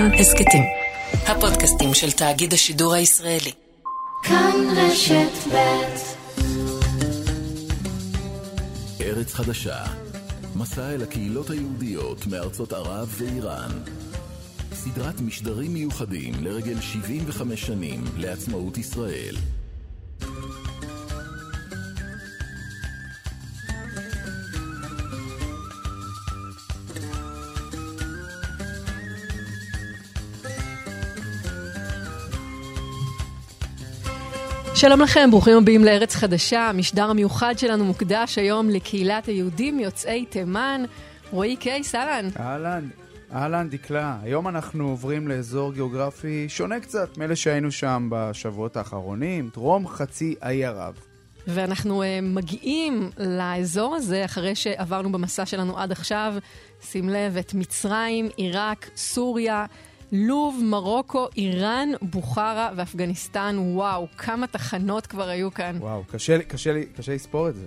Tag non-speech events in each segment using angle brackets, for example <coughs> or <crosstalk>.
כאן הסכתים. הפודקאסטים של תאגיד השידור הישראלי. כאן רשת ב' ארץ חדשה, מסע אל הקהילות היהודיות מארצות ערב ואיראן. סדרת משדרים מיוחדים לרגל 75 שנים לעצמאות ישראל. שלום לכם, ברוכים הבאים לארץ חדשה. המשדר המיוחד שלנו מוקדש היום לקהילת היהודים יוצאי תימן. רועי קייס, אהלן. אהלן, אהלן דקלה. היום אנחנו עוברים לאזור גיאוגרפי שונה קצת מאלה שהיינו שם בשבועות האחרונים, דרום חצי האי ערב. ואנחנו uh, מגיעים לאזור הזה אחרי שעברנו במסע שלנו עד עכשיו, שים לב, את מצרים, עיראק, סוריה. לוב, מרוקו, איראן, בוכרה ואפגניסטן. וואו, כמה תחנות כבר היו כאן. וואו, קשה, קשה, קשה לספור את זה.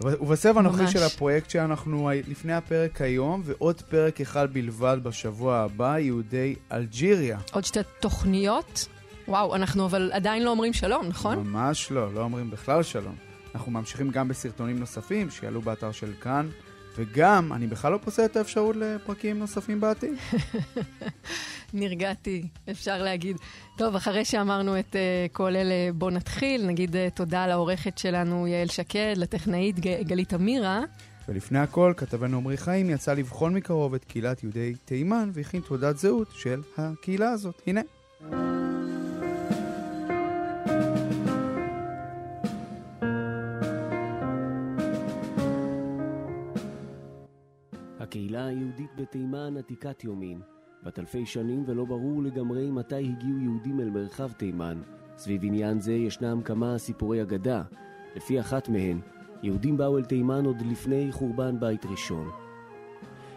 ובסבב הנוכחי של הפרויקט שאנחנו לפני הפרק היום, ועוד פרק אחד בלבד בשבוע הבא, יהודי אלג'יריה. עוד שתי תוכניות? וואו, אנחנו אבל עדיין לא אומרים שלום, נכון? ממש לא, לא אומרים בכלל שלום. אנחנו ממשיכים גם בסרטונים נוספים שיעלו באתר של כאן. וגם, אני בכלל לא פוסל את האפשרות לפרקים נוספים בעתיד. <laughs> נרגעתי, אפשר להגיד. טוב, אחרי שאמרנו את uh, כל אלה, בואו נתחיל. נגיד uh, תודה לעורכת שלנו יעל שקד, לטכנאית ג- גלית אמירה. ולפני הכל, כתבנו עמרי חיים יצא לבחון מקרוב את קהילת יהודי תימן והכין תעודת זהות של הקהילה הזאת. הנה. הקהילה היהודית בתימן עתיקת יומין, בת אלפי שנים ולא ברור לגמרי מתי הגיעו יהודים אל מרחב תימן. סביב עניין זה ישנם כמה סיפורי אגדה. לפי אחת מהן, יהודים באו אל תימן עוד לפני חורבן בית ראשון.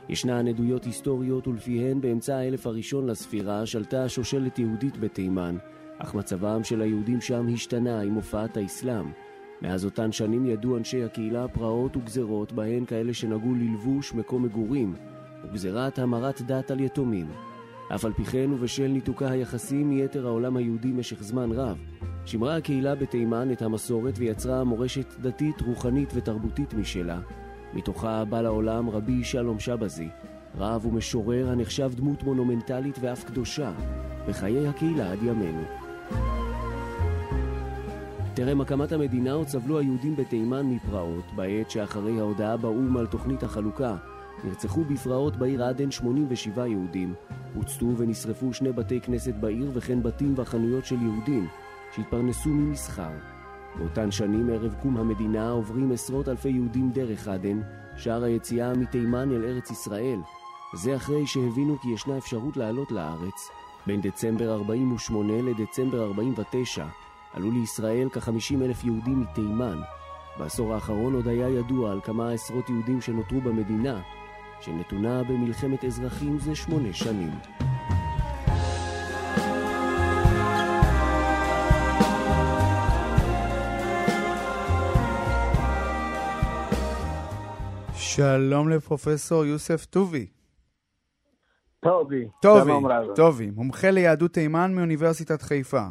ישנן עדויות היסטוריות ולפיהן באמצע האלף הראשון לספירה שלטה שושלת יהודית בתימן, אך מצבם של היהודים שם השתנה עם הופעת האסלאם. מאז אותן שנים ידעו אנשי הקהילה פרעות וגזרות בהן כאלה שנגעו ללבוש מקום מגורים וגזירת המרת דת על יתומים. אף על פי כן ובשל ניתוקה היחסים מיתר העולם היהודי משך זמן רב, שמרה הקהילה בתימן את המסורת ויצרה מורשת דתית, רוחנית ותרבותית משלה. מתוכה בא לעולם רבי שלום שבזי, רב ומשורר הנחשב דמות מונומנטלית ואף קדושה בחיי הקהילה עד ימינו. טרם הקמת המדינה עוד סבלו היהודים בתימן מפרעות, בעת שאחרי ההודעה באו"ם על תוכנית החלוקה, נרצחו בפרעות בעיר עדן 87 יהודים, הוצתו ונשרפו שני בתי כנסת בעיר וכן בתים וחנויות של יהודים, שהתפרנסו ממסחר. באותן שנים, ערב קום המדינה, עוברים עשרות אלפי יהודים דרך עדן, שער היציאה מתימן אל ארץ ישראל. זה אחרי שהבינו כי ישנה אפשרות לעלות לארץ. בין דצמבר 48 לדצמבר 49, עלו לישראל כ-50 אלף יהודים מתימן. בעשור האחרון עוד היה ידוע על כמה עשרות יהודים שנותרו במדינה, שנתונה במלחמת אזרחים זה שמונה שנים. שלום לפרופסור יוסף טובי. טובי. טובי, טובי, מומחה ליהדות תימן מאוניברסיטת חיפה.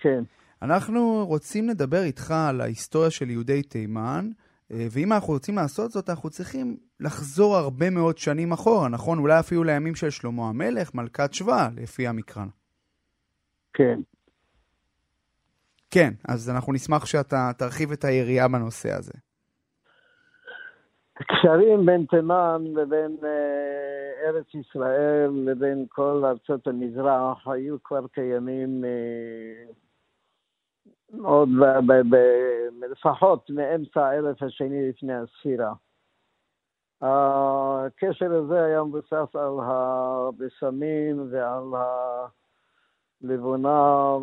כן. אנחנו רוצים לדבר איתך על ההיסטוריה של יהודי תימן, אה, ואם אנחנו רוצים לעשות זאת, אנחנו צריכים לחזור הרבה מאוד שנים אחורה, נכון? אולי אפילו לימים של שלמה המלך, מלכת שבא, לפי המקרא. כן. כן, אז אנחנו נשמח שאתה תרחיב את היריעה בנושא הזה. קשרים בין תימן לבין אה, ארץ ישראל לבין כל ארצות המזרח היו כבר קיימים אה, עוד לפחות מאמצע האלף השני לפני הספירה. הקשר הזה היה מבוסס על הבשמים ועל הלבונה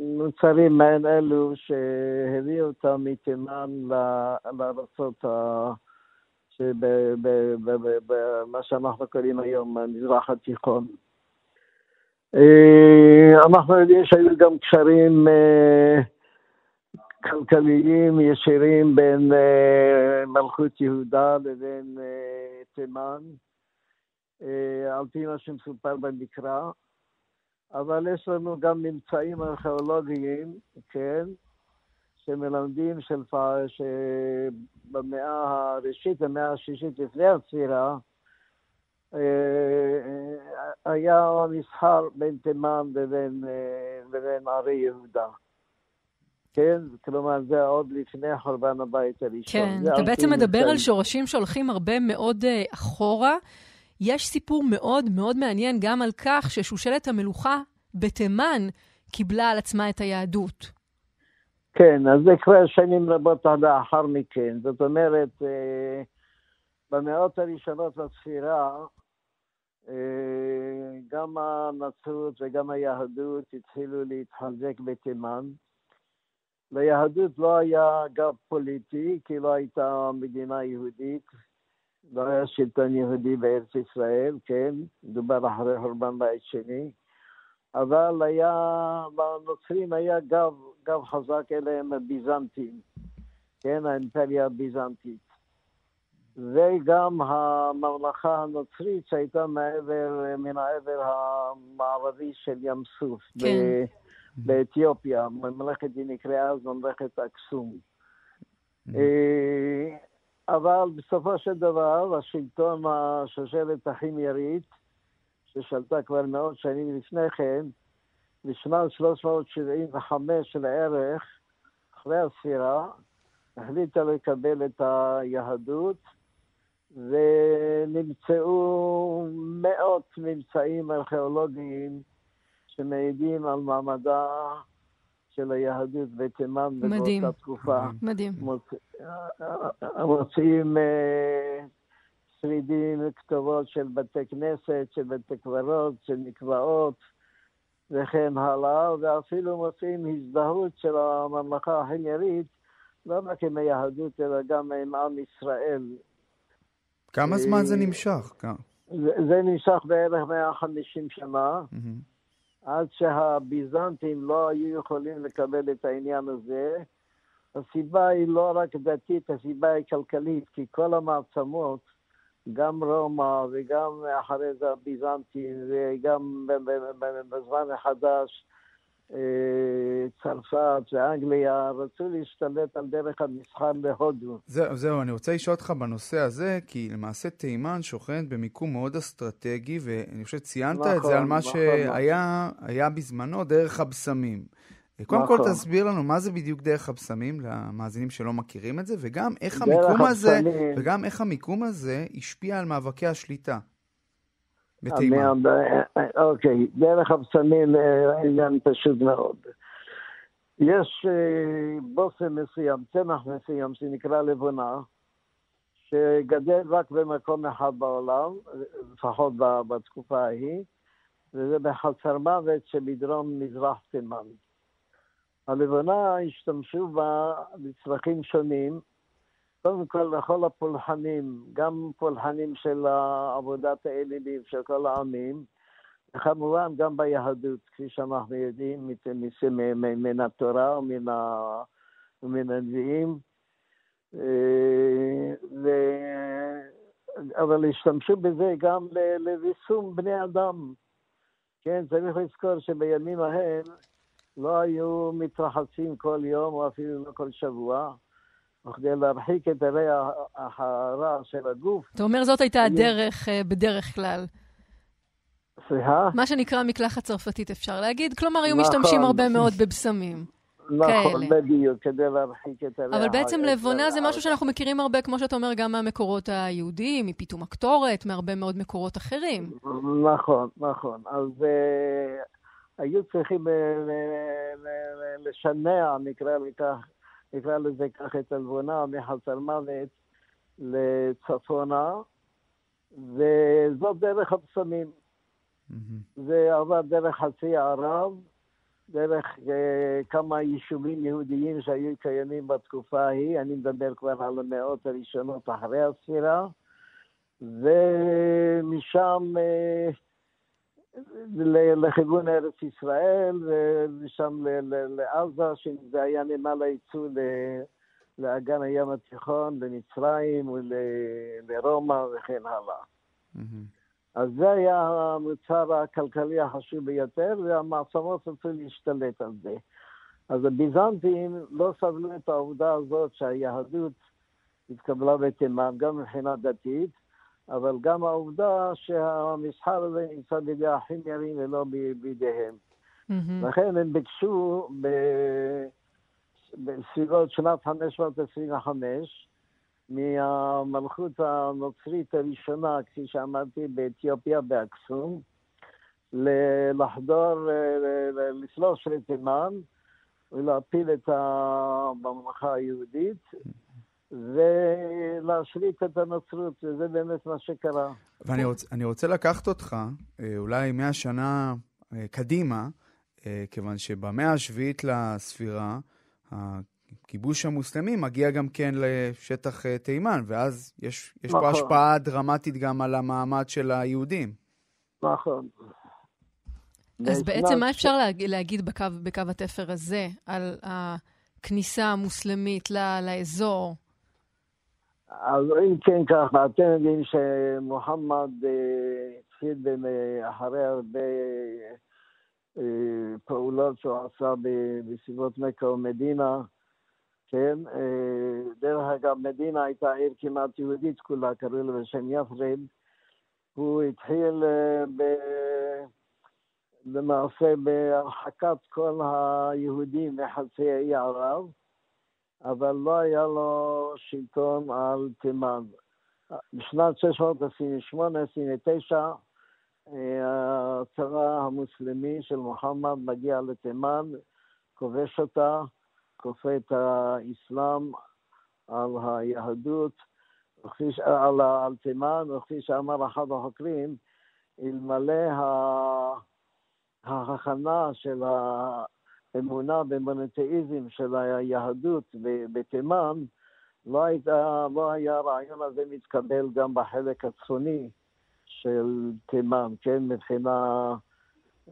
ומוצרים מעין אלו שהביאו אותם מתימן לארצות ה... במה שאנחנו קוראים היום המזרח התיכון. אה, אנחנו יודעים שהיו גם קשרים אה, כלכליים ישירים בין אה, מלכות יהודה לבין תימן. על פי מה שמסופר במקרא, אבל יש לנו גם ממצאים ארכיאולוגיים, כן, שמלמדים. שבמאה הראשית, במאה השישית לפני הספירה, אה, היה מסחר בין תימן לבין, אה, לבין ערי יהודה. כן? כלומר, זה עוד לפני חורבן הבית הראשון. כן, אתה בעצם מדבר על שורשים שהולכים הרבה מאוד uh, אחורה. יש סיפור מאוד מאוד מעניין גם על כך ששושלת המלוכה בתימן קיבלה על עצמה את היהדות. כן, אז זה כבר שנים רבות לאחר מכן. זאת אומרת, אה, במאות הראשונות לספירה, אה, גם הנצרות וגם היהדות התחילו להתחזק בתימן. ליהדות לא היה גב פוליטי, כי לא הייתה מדינה יהודית, לא היה שלטון יהודי בארץ ישראל, כן, מדובר אחרי חורבן בית שני, אבל היה, לנוצרים היה גב, גב חזק אליהם הביזנטים, כן, האימפריה הביזנטית. וגם הממלכה הנוצרית שהייתה מעבר, מן העבר המערבי של ים סוף. כן. באתיופיה, ממלכת היא נקראה אז ממלכת אקסום. אה, אבל בסופו של דבר, השלטון, השושלת החימיירית, ששלטה כבר מאות שנים לפני כן, בשנת 375 לערך, אחרי הספירה, החליטה לקבל את היהדות, ונמצאו מאות ממצאים ארכיאולוגיים שמעידים על מעמדה של היהדות בתימן באותה תקופה. מדהים. מוצאים אה, שרידים, כתובות של בתי כנסת, של בתי קברות, של מקוואות וכן הלאה, ואפילו מוצאים הזדהות של הממלכה החימיירית, לא רק עם היהדות, אלא גם עם עם ישראל. כמה זמן זה נמשך? זה, זה נמשך בערך 150 שנה. Mm-hmm. עד שהביזנטים לא היו יכולים לקבל את העניין הזה. הסיבה היא לא רק דתית, הסיבה היא כלכלית, כי כל המעצמות, גם רומא וגם אחרי זה הביזנטים וגם בזמן החדש, אה, צרפת ואנגליה רצו להשתלט על דרך המסחר להודו. זהו, זהו, אני רוצה לשאול אותך בנושא הזה, כי למעשה תימן שוכנת במיקום מאוד אסטרטגי, ואני חושב שציינת נכון, את זה על מה נכון, שהיה נכון. בזמנו דרך הבשמים. קודם נכון. כל תסביר לנו מה זה בדיוק דרך הבשמים, למאזינים שלא מכירים את זה, וגם איך המיקום הזה, וגם איך המיקום הזה השפיע על מאבקי השליטה. בתימן. אוקיי, דרך הבשמים עניין פשוט מאוד. יש אה, בושם מסוים, צמח מסוים שנקרא לבונה, שגדל רק במקום אחד בעולם, לפחות בתקופה ההיא, וזה בחצר מוות שבדרום מזרח תימן. הלבונה השתמשו בה לצרכים שונים, קודם כל לכל הפולחנים, גם פולחנים של עבודת האלילים של כל העמים, וכמובן גם ביהדות, כפי שאנחנו יודעים, מן התורה ומן, הנביאים. אה, ו... אבל השתמשו בזה גם לריסום בני אדם. כן, צריך לזכור שבימים ההם לא היו מתרחצים כל יום או אפילו לא כל שבוע. וכדי להרחיק את הריח הרע של הגוף. אתה אומר זאת הייתה הדרך אה, בדרך כלל. סליחה? מה שנקרא מקלחת צרפתית אפשר להגיד, כלומר היו נכון. משתמשים הרבה מאוד בבשמים. <laughs> נכון, בדיוק, כדי להרחיק את הריח. אבל בעצם לבונה זה משהו שאנחנו מכירים הרבה, כמו שאתה אומר, גם מהמקורות היהודיים, מפיתום הקטורת, מהרבה מאוד מקורות אחרים. נכון, נכון. אז uh, היו צריכים uh, לשנע, נקרא לכך, נקרא לזה ככה, את הלבונה מחצר מוות לצפונה, וזאת דרך הבשמים. Mm-hmm. זה עבר דרך חצי הערב, דרך uh, כמה יישובים יהודיים שהיו קיימים בתקופה ההיא, אני מדבר כבר על המאות הראשונות אחרי הספירה, ומשם uh, לכיוון ארץ ישראל, ומשם לעזה, שזה היה נמל הייצוא לאגן הים התיכון, למצרים ולרומא וכן הלאה. אז זה היה המוצר הכלכלי החשוב ביותר, והמעצמות רצו להשתלט על זה. אז הביזנטים לא סבלו את העובדה הזאת שהיהדות התקבלה בתימן, גם מבחינה דתית, אבל גם העובדה שהמסחר הזה נמצא בידי האחים ירים ולא בידיהם. Mm-hmm. לכן הם ביקשו ב... בסביבות שנת 525 מהמלכות הנוצרית הראשונה, כפי שאמרתי, באתיופיה, באקסום, לחדור, לפלוש לתימן ולהפיל את הממלכה היהודית. ולהשליט את הנוצרות, וזה באמת מה שקרה. ואני רוצ, רוצה לקחת אותך אה, אולי מאה שנה אה, קדימה, אה, כיוון שבמאה השביעית לספירה, הכיבוש המוסלמי מגיע גם כן לשטח תימן, ואז יש, יש נכון. פה השפעה דרמטית גם על המעמד של היהודים. נכון. אז בעצם מה אפשר להגיד, להגיד בקו, בקו התפר הזה על הכניסה המוסלמית לאזור? אז אם כן ככה, אתם יודעים שמוחמד אה, התחיל אחרי הרבה אה, פעולות שהוא עשה בסביבות מכה ומדינה, כן? אה, דרך אגב, מדינה הייתה עיר כמעט יהודית כולה, קראו לה בשם יפריד. הוא התחיל ב... למעשה בהרחקת כל היהודים מחצי האי ערב. אבל לא היה לו שלטון על תימן. בשנת 628-29 הצבא המוסלמי של מוחמד מגיע לתימן, כובש אותה, כופה את האסלאם על היהדות, על, על תימן, וכפי שאמר אחד החוקרים, אלמלא ההכנה של האמונה במונותאיזם של היהדות בתימן, לא, הייתה, לא היה הרעיון הזה מתקבל גם בחלק הצפוני של תימן, כן, מבחינה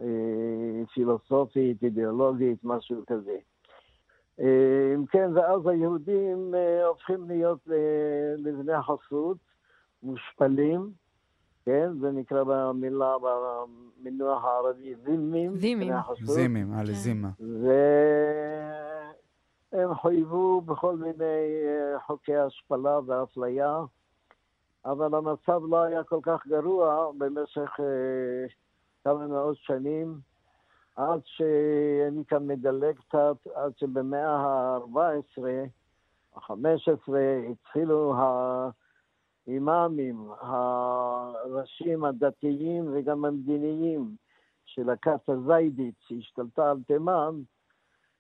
אה, פילוסופית, אידיאולוגית, משהו כזה. אה, אם כן, ואז היהודים אה, הופכים להיות אה, לבני חסות, מושפלים, כן? זה נקרא במילה, במינוח הערבי, זימים. זימים. זימים, על כן. זימה. והם חויבו בכל מיני אה, חוקי השפלה ואפליה, אבל המצב לא היה כל כך גרוע במשך אה, כמה מאות שנים, עד שאני כאן מדלג קצת, עד שבמאה ה-14, ה-15, התחילו ה... האימאמים, הראשים הדתיים וגם המדיניים של הכת הזיידית שהשתלטה על תימן,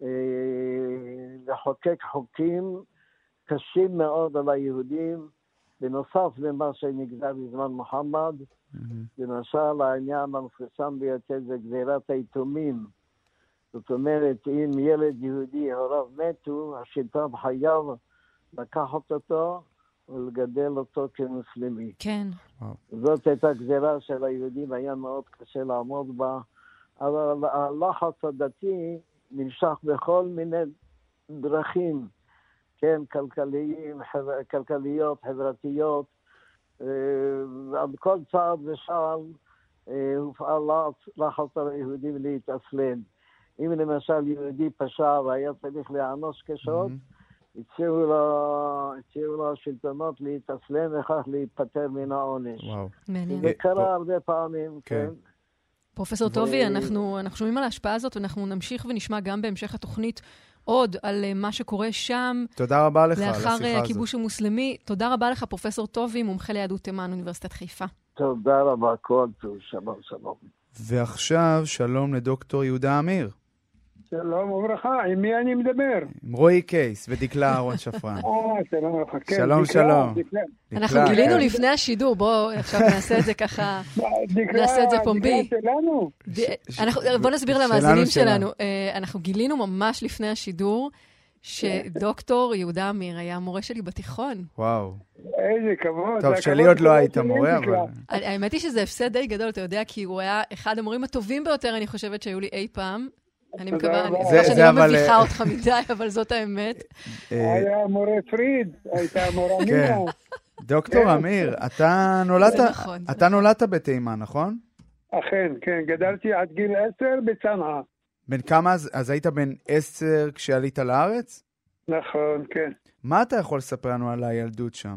אה, לחוקק חוקים קשים מאוד על היהודים, בנוסף למה שנגזר בזמן מוחמד. למשל, העניין המפורסם ביותר זה גזירת היתומים. זאת אומרת, אם ילד יהודי, הוריו מתו, השלטון חייב לקחת אותו ולגדל אותו כמוסלמי. כן. זאת הייתה גזירה של היהודים, היה מאוד קשה לעמוד בה, אבל הלחץ הדתי נמשך בכל מיני דרכים, כן, כלכליים, חבר, כלכליות, חברתיות, אה, על כל צעד ושעל אה, הופעל לחץ על היהודים להתאסלם. אם למשל יהודי פשע והיה צריך להענוש קשות, mm-hmm. הציעו לו, הציעו לו השלטונות להתאסלם וכך להיפטר מן העונש. וואו. מעניין. זה קרה הרבה פעמים, כן. כן. פרופסור טובי, אנחנו, אנחנו שומעים על ההשפעה הזאת, ואנחנו נמשיך ונשמע גם בהמשך התוכנית עוד על אה, מה שקורה שם. תודה רבה לך על השיחה הזאת. לאחר הכיבוש המוסלמי. תודה רבה לך, פרופסור טובי, מומחה ליהדות תימן, אוניברסיטת חיפה. תודה רבה, כל טוב, שלום, שלום. ועכשיו, שלום לדוקטור יהודה אמיר. שלום וברכה, עם מי אני מדבר? עם רועי קייס ודקלה אהרון שפרן. אה, שלום לך, כן. שלום, שלום. אנחנו גילינו לפני השידור, בואו עכשיו נעשה את זה ככה, נעשה את זה פומבי. בואו נסביר למאזינים שלנו. אה, אנחנו גילינו ממש לפני השידור. שדוקטור יהודה אמיר היה המורה שלי בתיכון. וואו. איזה כבוד. טוב, שלי עוד לא היית מורה, אבל... האמת היא שזה הפסד די גדול, אתה יודע, כי הוא היה אחד המורים הטובים ביותר, אני חושבת, שהיו לי אי פעם. אני מקווה, אני מקווה שאני לא מביכה אה, אותך מדי, אבל זאת האמת. היה מורה פריד, הייתה מורה מינה. דוקטור כן. אמיר, אתה נולדת, נכון, אתה נולדת בתימן, נכון? אכן, כן, גדלתי עד גיל עשר בצנעא. בן כמה אז? אז היית בן עשר כשעלית לארץ? נכון, כן. מה אתה יכול לספר לנו על הילדות שם?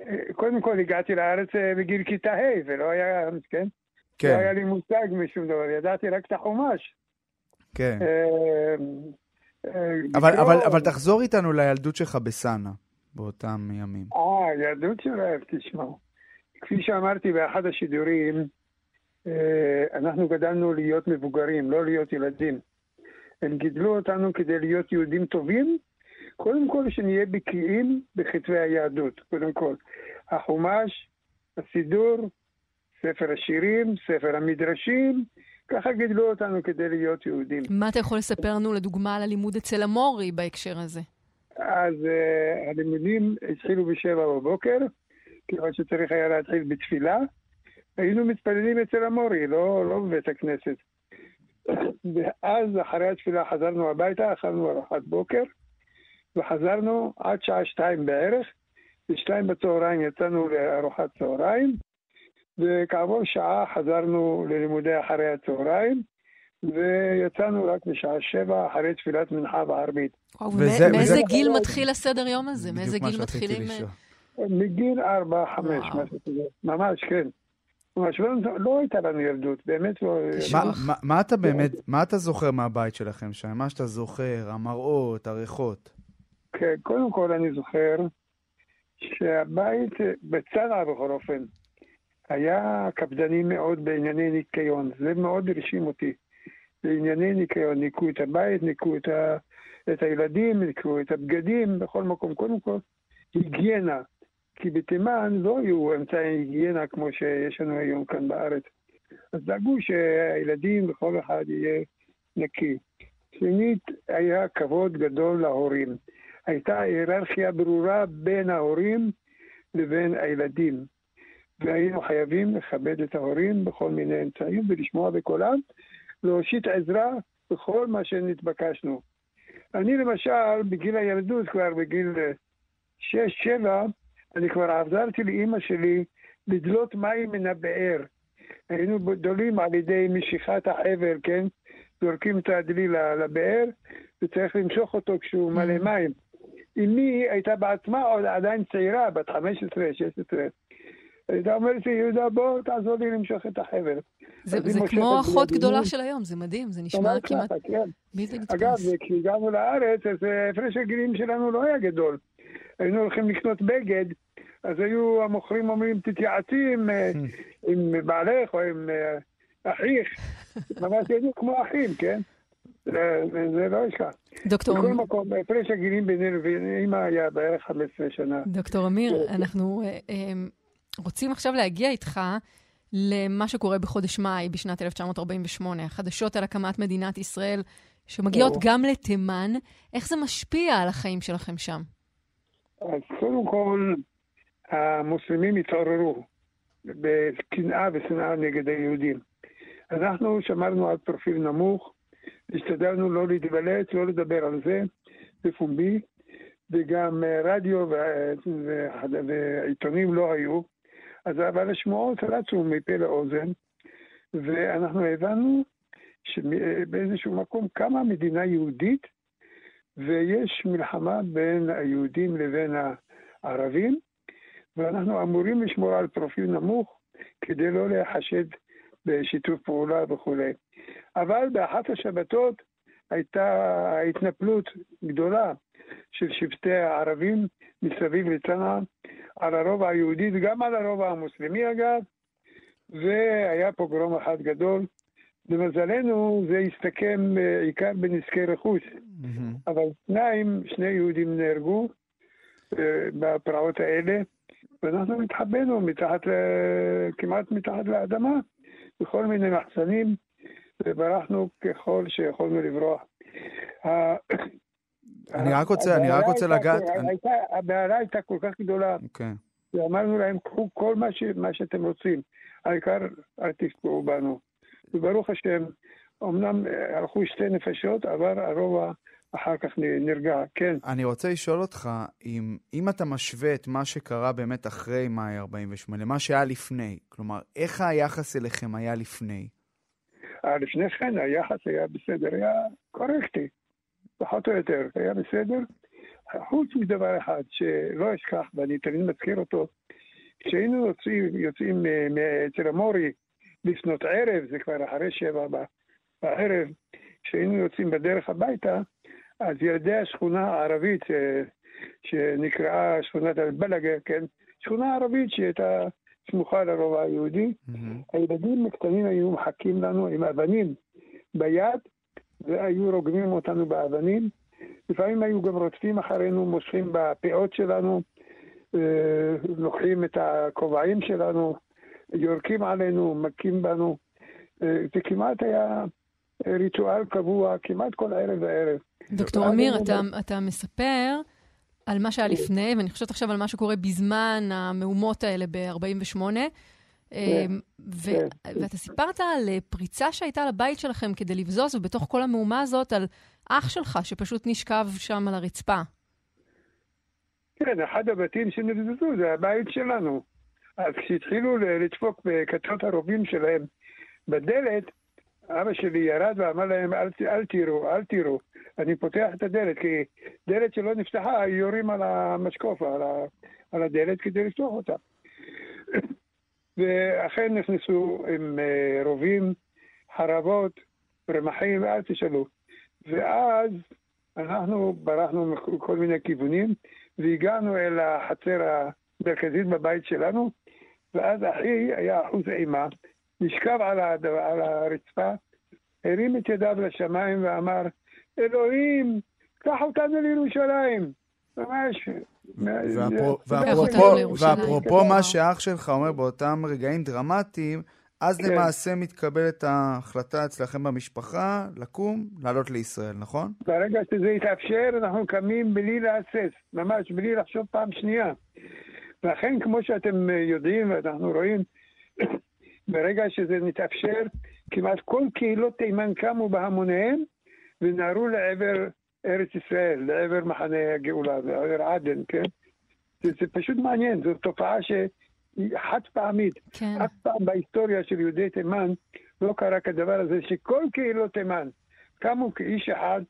אה, קודם כל הגעתי לארץ אה, בגיל כיתה ה' ולא היה, כן? לא היה כן, לי מושג משום דבר, ידעתי רק את החומש. כן. אה, אה, אבל, אבל, אבל תחזור איתנו לילדות שלך בסאנה, באותם ימים. אה, ילדות שלהם, תשמעו. כפי שאמרתי באחד השידורים, אה, אנחנו גדלנו להיות מבוגרים, לא להיות ילדים. הם גידלו אותנו כדי להיות יהודים טובים, קודם כל שנהיה בקיאים בכתבי היהדות, קודם כל. החומש, הסידור, ספר השירים, ספר המדרשים, ככה גידלו אותנו כדי להיות יהודים. מה אתה יכול לספר לנו לדוגמה על הלימוד אצל המורי בהקשר הזה? אז uh, הלימודים התחילו בשבע בבוקר, כיוון שצריך היה להתחיל בתפילה. היינו מתפללים אצל המורי, לא, לא בבית הכנסת. ואז אחרי התפילה חזרנו הביתה, אכלנו ארוחת בוקר, וחזרנו עד שעה שתיים בערך. בשתיים בצהריים יצאנו לארוחת צהריים, וכעבור שעה חזרנו ללימודי אחרי הצהריים, ויצאנו רק בשעה שבע אחרי תפילת מנחה וערבית. וואו, וזה- מאיזה וזה- גיל מתחיל הסדר יום הזה? מאיזה גיל מתחילים? אה. מגיל ארבע, חמש, וואו. משהו כזה. ממש, כן. ממש, לא, לא הייתה לנו ילדות, באמת לא... תשמע, מה, מה, מה אתה באמת, מה אתה זוכר מהבית שלכם שם? מה שאתה זוכר, המראות, הריחות. כן, קודם כל אני זוכר שהבית, בצנעא בכל אופן, היה קפדני מאוד בענייני ניקיון. זה מאוד הרשים אותי. בענייני ניקיון, ניקו את הבית, ניקו את, ה, את הילדים, ניקו את הבגדים, בכל מקום. קודם כל, היגיינה. כי בתימן לא היו אמצעי היגיינה כמו שיש לנו היום כאן בארץ. אז דאגו שהילדים וכל אחד יהיה נקי. שנית, היה כבוד גדול להורים. הייתה היררכיה ברורה בין ההורים לבין הילדים. והיינו חייבים לכבד את ההורים בכל מיני אמצעים ולשמוע בקולם, להושיט עזרה בכל מה שנתבקשנו. אני למשל, בגיל הילדות, כבר בגיל שש-שבע, אני כבר עזרתי לאימא שלי לדלות מים מן הבאר. היינו דולים על ידי משיכת החבל, כן? זורקים את הדלי לבאר, וצריך למשוך אותו כשהוא מלא מים. אמי הייתה בעצמה עוד עדיין צעירה, בת 15, 16. הייתה אומרת לי, יהודה, בוא תעזור לי למשוך את החבל. זה זה כמו אחות. גדולה של היום, זה מדהים, זה נשמע כמעט כן. אגב. כשהגענו לארץ, אז אה, הפרש הגילים שלנו לא היה גדול. היינו הולכים לקנות בגד, אז היו המוכרים אומרים, תתייעצי עם, אה, <laughs> עם בעלך או עם אה, אחיך. <laughs> ממש היינו כמו אחים, כן? זה, לא אשכח. דוקטור בכל מקום, הפרש הגילים בינינו ובין אמא היה בערך 15 שנה. דוקטור אמיר, אנחנו אה, אה, רוצים עכשיו להגיע איתך למה שקורה בחודש מאי בשנת 1948, החדשות על הקמת מדינת ישראל, שמגיעות. גם לתימן. איך זה משפיע על החיים שלכם שם? אז קודם כל, המוסלמים התעוררו בקנאה ושנאה נגד היהודים. אנחנו שמרנו על פרופיל נמוך, השתדלנו לא להתבלט, לא לדבר על זה בפומבי, וגם אה, רדיו ועיתונים לא היו. אז אבל השמועות רצו מפה לאוזן, ואנחנו הבנו שבאיזשהו מקום קמה מדינה יהודית, ויש מלחמה בין היהודים לבין הערבים, ואנחנו אמורים לשמור על פרופיל נמוך כדי לא להיחשד בשיתוף פעולה וכולי. אבל באחת השבתות הייתה התנפלות גדולה של שבטי הערבים מסביב לצנעא על הרובע היהודי וגם על הרובע המוסלמי אגב, והיה פוגרום אחד גדול. למזלנו זה הסתכם אה, עיקר בנזקי רכוש. אבל שניים, שני יהודים נהרגו אה, בפרעות האלה, ואנחנו התחבאנו מתחת, כמעט מתחת לאדמה, בכל מיני מחסנים, וברחנו ככל שיכולנו לברוח. אני רק רוצה- אני רק רוצה לגעת- אני- הייתה- הבהלה הייתה כל כך גדולה, אוקיי. ואמרנו להם, קחו כל מה, ש, מה שאתם רוצים, העיקר אל תפגעו בנו. וברוך השם, אמנם אה, הלכו שתי נפשות, אבל הרובע אחר כך נרגע, כן. אני רוצה לשאול אותך, אם, אם אתה משווה את מה שקרה באמת אחרי מאי 48 למה שהיה לפני, כלומר, איך היחס אליכם היה לפני? אה, לפני כן היחס היה בסדר, היה קורקטי, פחות או יותר, היה בסדר. חוץ מדבר אחד שלא אשכח, ואני תמיד מזכיר אותו, כשהיינו יוצאים, יוצאים אצל המורי לפנות ערב, זה כבר אחרי שבע בערב, כשהיינו יוצאים בדרך הביתה, אז ילדי השכונה הערבית, שנקראה שכונת אל-בלגה, כן? שכונה ערבית שהייתה סמוכה לרובע היהודי, mm-hmm. הילדים הקטנים היו מחכים לנו עם אבנים ביד, והיו רוגמים אותנו באבנים. לפעמים היו גם רודפים אחרינו, מושכים בפאות שלנו, אה, לוקחים את הכובעים שלנו, יורקים עלינו, מכים בנו. אה, זה כמעט היה ריטואל קבוע כמעט כל ערב וערב. דוקטור אמיר, אתה, אתה מספר על מה שהיה לפני, ואני חושבת עכשיו על מה שקורה בזמן המהומות האלה ב-48. כן, כן. ואתה סיפרת על פריצה שהייתה לבית שלכם כדי לבזוז, ובתוך כל המהומה הזאת על אח שלך שפשוט נשכב שם על הרצפה. כן, אחד הבתים שנבזזו זה הבית שלנו. אז כשהתחילו לדפוק בכתות הרובים שלהם בדלת, אבא שלי ירד ואמר להם, אל, אל תראו, אל תראו. אני פותח את הדלת, כי דלת שלא נפתחה, יורים על המשקוף, על, ה, על הדלת כדי לפתוח אותה. ואכן נכנסו עם uh, רובים, חרבות, רמחים, אל תשאלו. ואז אנחנו ברחנו מכל מיני כיוונים, והגענו אל החצר המרכזית בבית שלנו, ואז אחי היה אחוז אימה, נשכב על, הדבר, על הרצפה, הרים את ידיו לשמיים ואמר, אלוהים, קח אותנו לירושלים. ממש. ואפרופו מה שאח שלך אומר באותם רגעים דרמטיים, אז כן. למעשה מתקבלת ההחלטה אצלכם במשפחה לקום, לעלות לישראל, נכון? ברגע שזה יתאפשר, אנחנו קמים בלי להסס, ממש בלי לחשוב פעם שנייה. ואכן, כמו שאתם יודעים ואנחנו רואים, <coughs> ברגע שזה מתאפשר, כמעט כל קהילות תימן קמו בהמוניהם ונהרו לעבר ארץ ישראל, לעבר מחנה הגאולה, לעבר עדן, כן? זה, זה פשוט מעניין, זו תופעה שהיא חד פעמית. כן. אף פעם בהיסטוריה של יהודי תימן לא קרה כדבר הזה, שכל קהילות תימן קמו כאיש אחד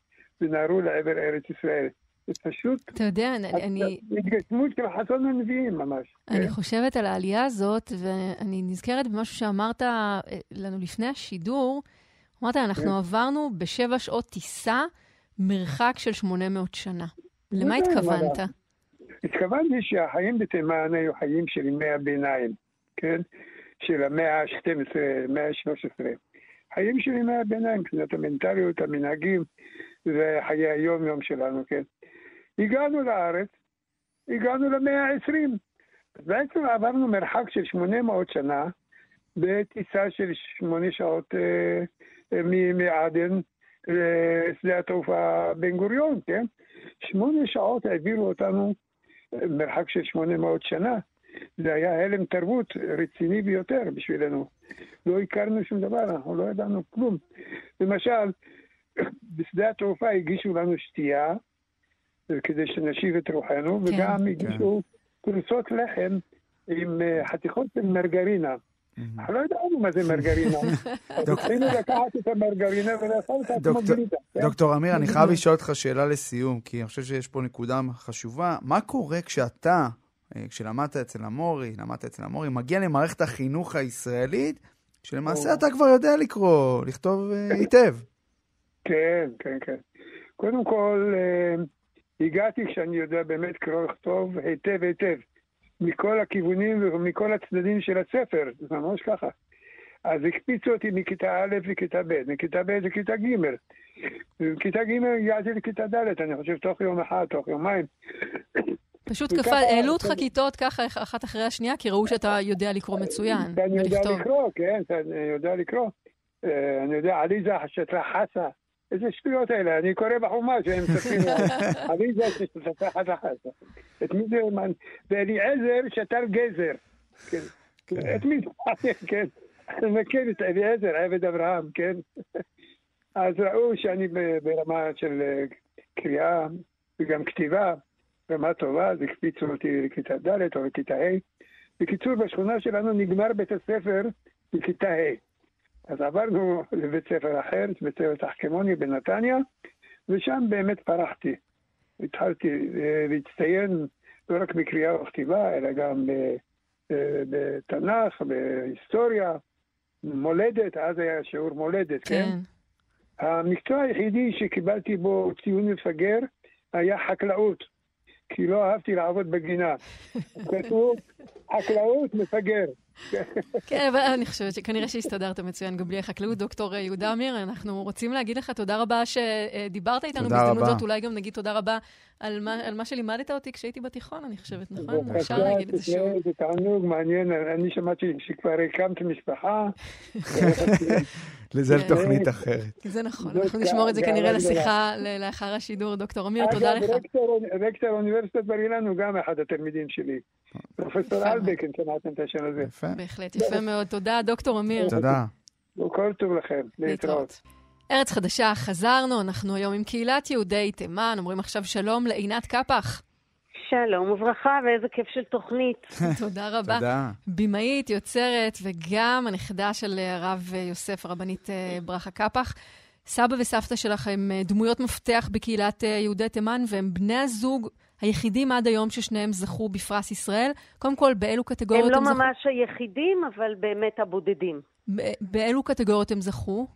ונהרו לעבר ארץ ישראל. זה פשוט... אתה יודע, אני... התגשמות של חסון הנביאים ממש. אני כן? חושבת על העלייה הזאת, ואני נזכרת במשהו שאמרת אה, לנו לפני השידור. אמרת, אנחנו כן. עברנו בשבע שעות טיסה מרחק של 800 שנה. למה התכוונת? התכוונתי שהחיים בתימן היו חיים של ימי הביניים, כן? של המאה ה-12, המאה ה-13. חיים של ימי הביניים, מבחינת המנטליות, המנהגים וחיי היום-יום שלנו, כן? הגענו לארץ, הגענו למאה ה-20. בעצם עברנו מרחק של 800 שנה בטיסה של שמונה שעות אה, אה, מעדן לשדה התעופה בן גוריון, כן? שמונה שעות העבירו אותנו אה, מרחק של 800 שנה. זה היה הלם תרבות רציני ביותר בשבילנו. לא הכרנו שום דבר, אנחנו לא ידענו כלום. למשל, בשדה התעופה הגישו לנו שתייה, כדי שנשיב את רוחנו, כן. וגם כן. הגישו פרוסות לחם עם אה, חתיכות של מרגרינה. לא ידענו מה זה מרגרינה. אז התחילו לקחת את המרגרינה ולאכול אותה כמו גלידה. דוקטור אמיר, אני חייב לשאול אותך שאלה לסיום, כי אני חושב שיש פה נקודה חשובה. מה קורה כשאתה, אה, כשלמדת אצל המורי, למדת אצל המורי, מגיע למערכת החינוך הישראלית, שלמעשה אתה כבר יודע לקרוא, לכתוב אה, היטב. כן, כן, כן. קודם כל, הגעתי כשאני יודע באמת קרוא וכתוב היטב היטב, מכל הכיוונים ומכל הצדדים של הספר, זה ממש ככה. אז הקפיצו אותי מכיתה א' לכיתה ב', מכיתה ב' לכיתה ג'. מכיתה ג' הגעתי לכיתה ד', אני חושב תוך יום אחד, תוך יומיים. פשוט כפה, העלו אותך כיתות ככה אחת אחרי השנייה, כי ראו שאתה יודע לקרוא מצוין, ולכתוב. אני יודע לקרוא, כן, אני יודע לקרוא. אה, אני יודע, עליזה שטרה חסה, איזה שטויות האלה, אני קורא בחומש, הם מספרים, עליזה <laughs> שתפחת אחת. את מי זה, ואליעזר שתל גזר. כן. את מי זה, כן. אני מכיר את אליעזר, עבד אברהם, כן. אז ראו שאני ברמה של קריאה וגם כתיבה, רמה טובה, אז הקפיצו אותי לכיתה ד' או לכיתה ה'. בקיצור, בשכונה שלנו נגמר בית הספר בכיתה ה'. אז עברנו <laughs> לבית ספר אחר, בית ספר תחכמוני בנתניה, ושם באמת פרחתי. התחלתי אה, להצטיין לא רק בקריאה וכתיבה, אלא גם אה, בתנ"ך, בהיסטוריה, מולדת, אז היה שיעור מולדת, כן? כן? המקצוע היחידי שקיבלתי בו ציון מפגר היה חקלאות, כי לא אהבתי לעבוד בגינה. <laughs> כתוב, חקלאות מפגר. כן, אבל אני חושבת שכנראה שהסתדרת מצוין גם בלי החקלאות. דוקטור יהודה אמיר, אנחנו רוצים להגיד לך תודה רבה שדיברת איתנו. בהזדמנות זאת אולי גם נגיד תודה רבה על מה, על מה שלימדת אותי כשהייתי בתיכון, אני חושבת, נכון? אפשר להגיד את זה שוב. זה תענוג מעניין, אני שמעתי שכבר הקמת משפחה. <laughs> לזה תוכנית אחרת. זה נכון, אנחנו נשמור את זה כנראה לשיחה לאחר השידור. דוקטור אמיר, תודה לך. רקטור אוניברסיטת בר אילן הוא גם אחד התלמידים שלי. פרופסור אלבק, אם שמעתם את השם הזה. יפה. בהחלט, יפה מאוד. תודה, דוקטור אמיר. תודה. כל טוב לכם, להתראות. ארץ חדשה, חזרנו, אנחנו היום עם קהילת יהודי תימן, אומרים עכשיו שלום לעינת קפח. שלום וברכה, ואיזה כיף של תוכנית. <laughs> תודה רבה. תודה. במאית, יוצרת, וגם הנכדה של הרב יוסף, הרבנית אה, ברכה קפח. סבא וסבתא שלך הם אה, דמויות מפתח בקהילת אה, יהודי תימן, והם בני הזוג היחידים עד היום ששניהם זכו בפרס ישראל. קודם כל, באילו קטגוריות הם, הם זכו? הם לא ממש היחידים, אבל באמת הבודדים. באילו קטגוריות הם זכו?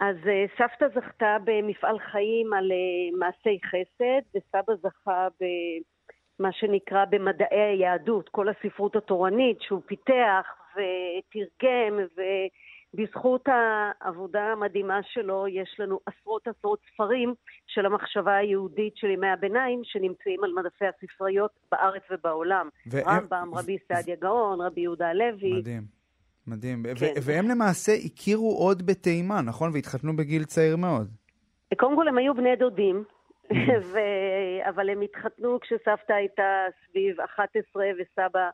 אז uh, סבתא זכתה במפעל חיים על uh, מעשי חסד, וסבא זכה במה שנקרא במדעי היהדות, כל הספרות התורנית שהוא פיתח ותרגם, ובזכות העבודה המדהימה שלו יש לנו עשרות עשרות ספרים של המחשבה היהודית של ימי הביניים שנמצאים על מדפי הספריות בארץ ובעולם. ו... רמב"ם, רבי סעדיה גאון, רבי יהודה הלוי. מדהים. מדהים. כן. והם למעשה הכירו עוד בתימן, נכון? והתחתנו בגיל צעיר מאוד. קודם כל הם היו בני דודים, mm. <laughs> ו... אבל הם התחתנו כשסבתא הייתה סביב 11 וסבא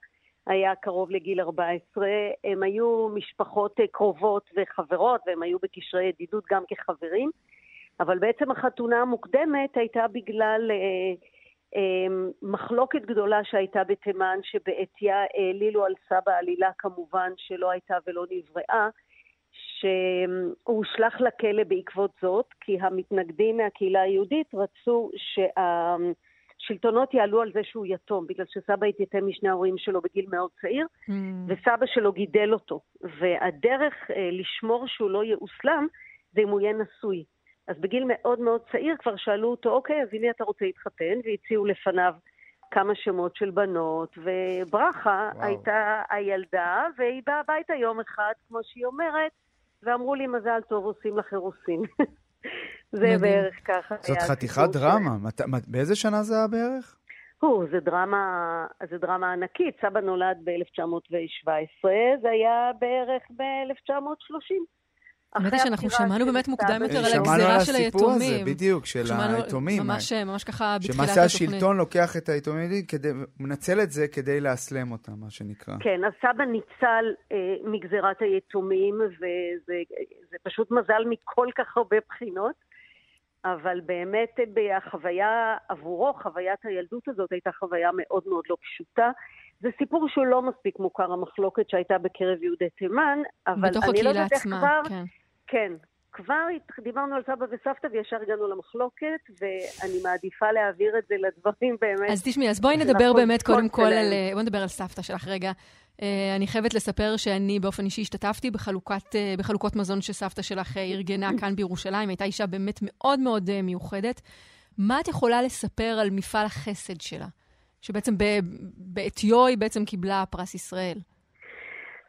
היה קרוב לגיל 14. הם היו משפחות קרובות וחברות, והם היו בקשרי ידידות גם כחברים. אבל בעצם החתונה המוקדמת הייתה בגלל אה, מחלוקת גדולה שהייתה בתימן, שבעטיה העלילו על סבא עלילה כמובן שלא הייתה ולא נבראה, שהוא הושלך לכלא בעקבות זאת, כי המתנגדים מהקהילה היהודית רצו שהשלטונות יעלו על זה שהוא יתום, בגלל שסבא התייתם משני ההורים שלו בגיל מאוד צעיר, mm. וסבא שלו גידל אותו. והדרך אה, לשמור שהוא לא יאוסלם זה אם הוא יהיה נשוי. אז בגיל מאוד מאוד צעיר כבר שאלו אותו, אוקיי, אז הנה אתה רוצה להתחתן, והציעו לפניו כמה שמות של בנות, וברכה וואו. הייתה הילדה, והיא באה הביתה יום אחד, כמו שהיא אומרת, ואמרו לי, מזל טוב, עושים לך אירוסין. <laughs> זה מדהים. בערך ככה. זאת חתיכת דרמה. מת, באיזה שנה זה היה בערך? או, זה דרמה, זה דרמה ענקית. סבא נולד ב-1917, זה היה בערך ב-1930. האמת היא שאנחנו שמענו באמת מוקדם יותר על הגזירה של היתומים. שמענו על הסיפור הזה, בדיוק, של היתומים. ממש, ממש ככה בתחילת התוכנית. שמעשה השלטון לוקח את היתומים, מנצל את זה כדי לאסלם אותם, מה שנקרא. כן, אז סבא ניצל אה, מגזירת היתומים, וזה פשוט מזל מכל כך הרבה בחינות. אבל באמת אה, החוויה עבורו, חוויית הילדות הזאת הייתה חוויה מאוד מאוד לא פשוטה. זה סיפור שהוא לא מספיק מוכר, המחלוקת שהייתה בקרב יהודי תימן, אבל אני לא יודעת איך כבר... כן. כן. כבר דיברנו על סבא וסבתא וישר הגענו למחלוקת, ואני מעדיפה להעביר את זה לדברים באמת. אז תשמעי, אז בואי נדבר באמת קודם כל על... בואי נדבר על סבתא שלך רגע. Uh, אני חייבת לספר שאני באופן אישי השתתפתי בחלוקת, uh, בחלוקות מזון שסבתא שלך uh, ארגנה <laughs> כאן בירושלים. הייתה אישה באמת מאוד מאוד מיוחדת. מה את יכולה לספר על מפעל החסד שלה? שבעצם בעטיו היא בעצם קיבלה פרס ישראל.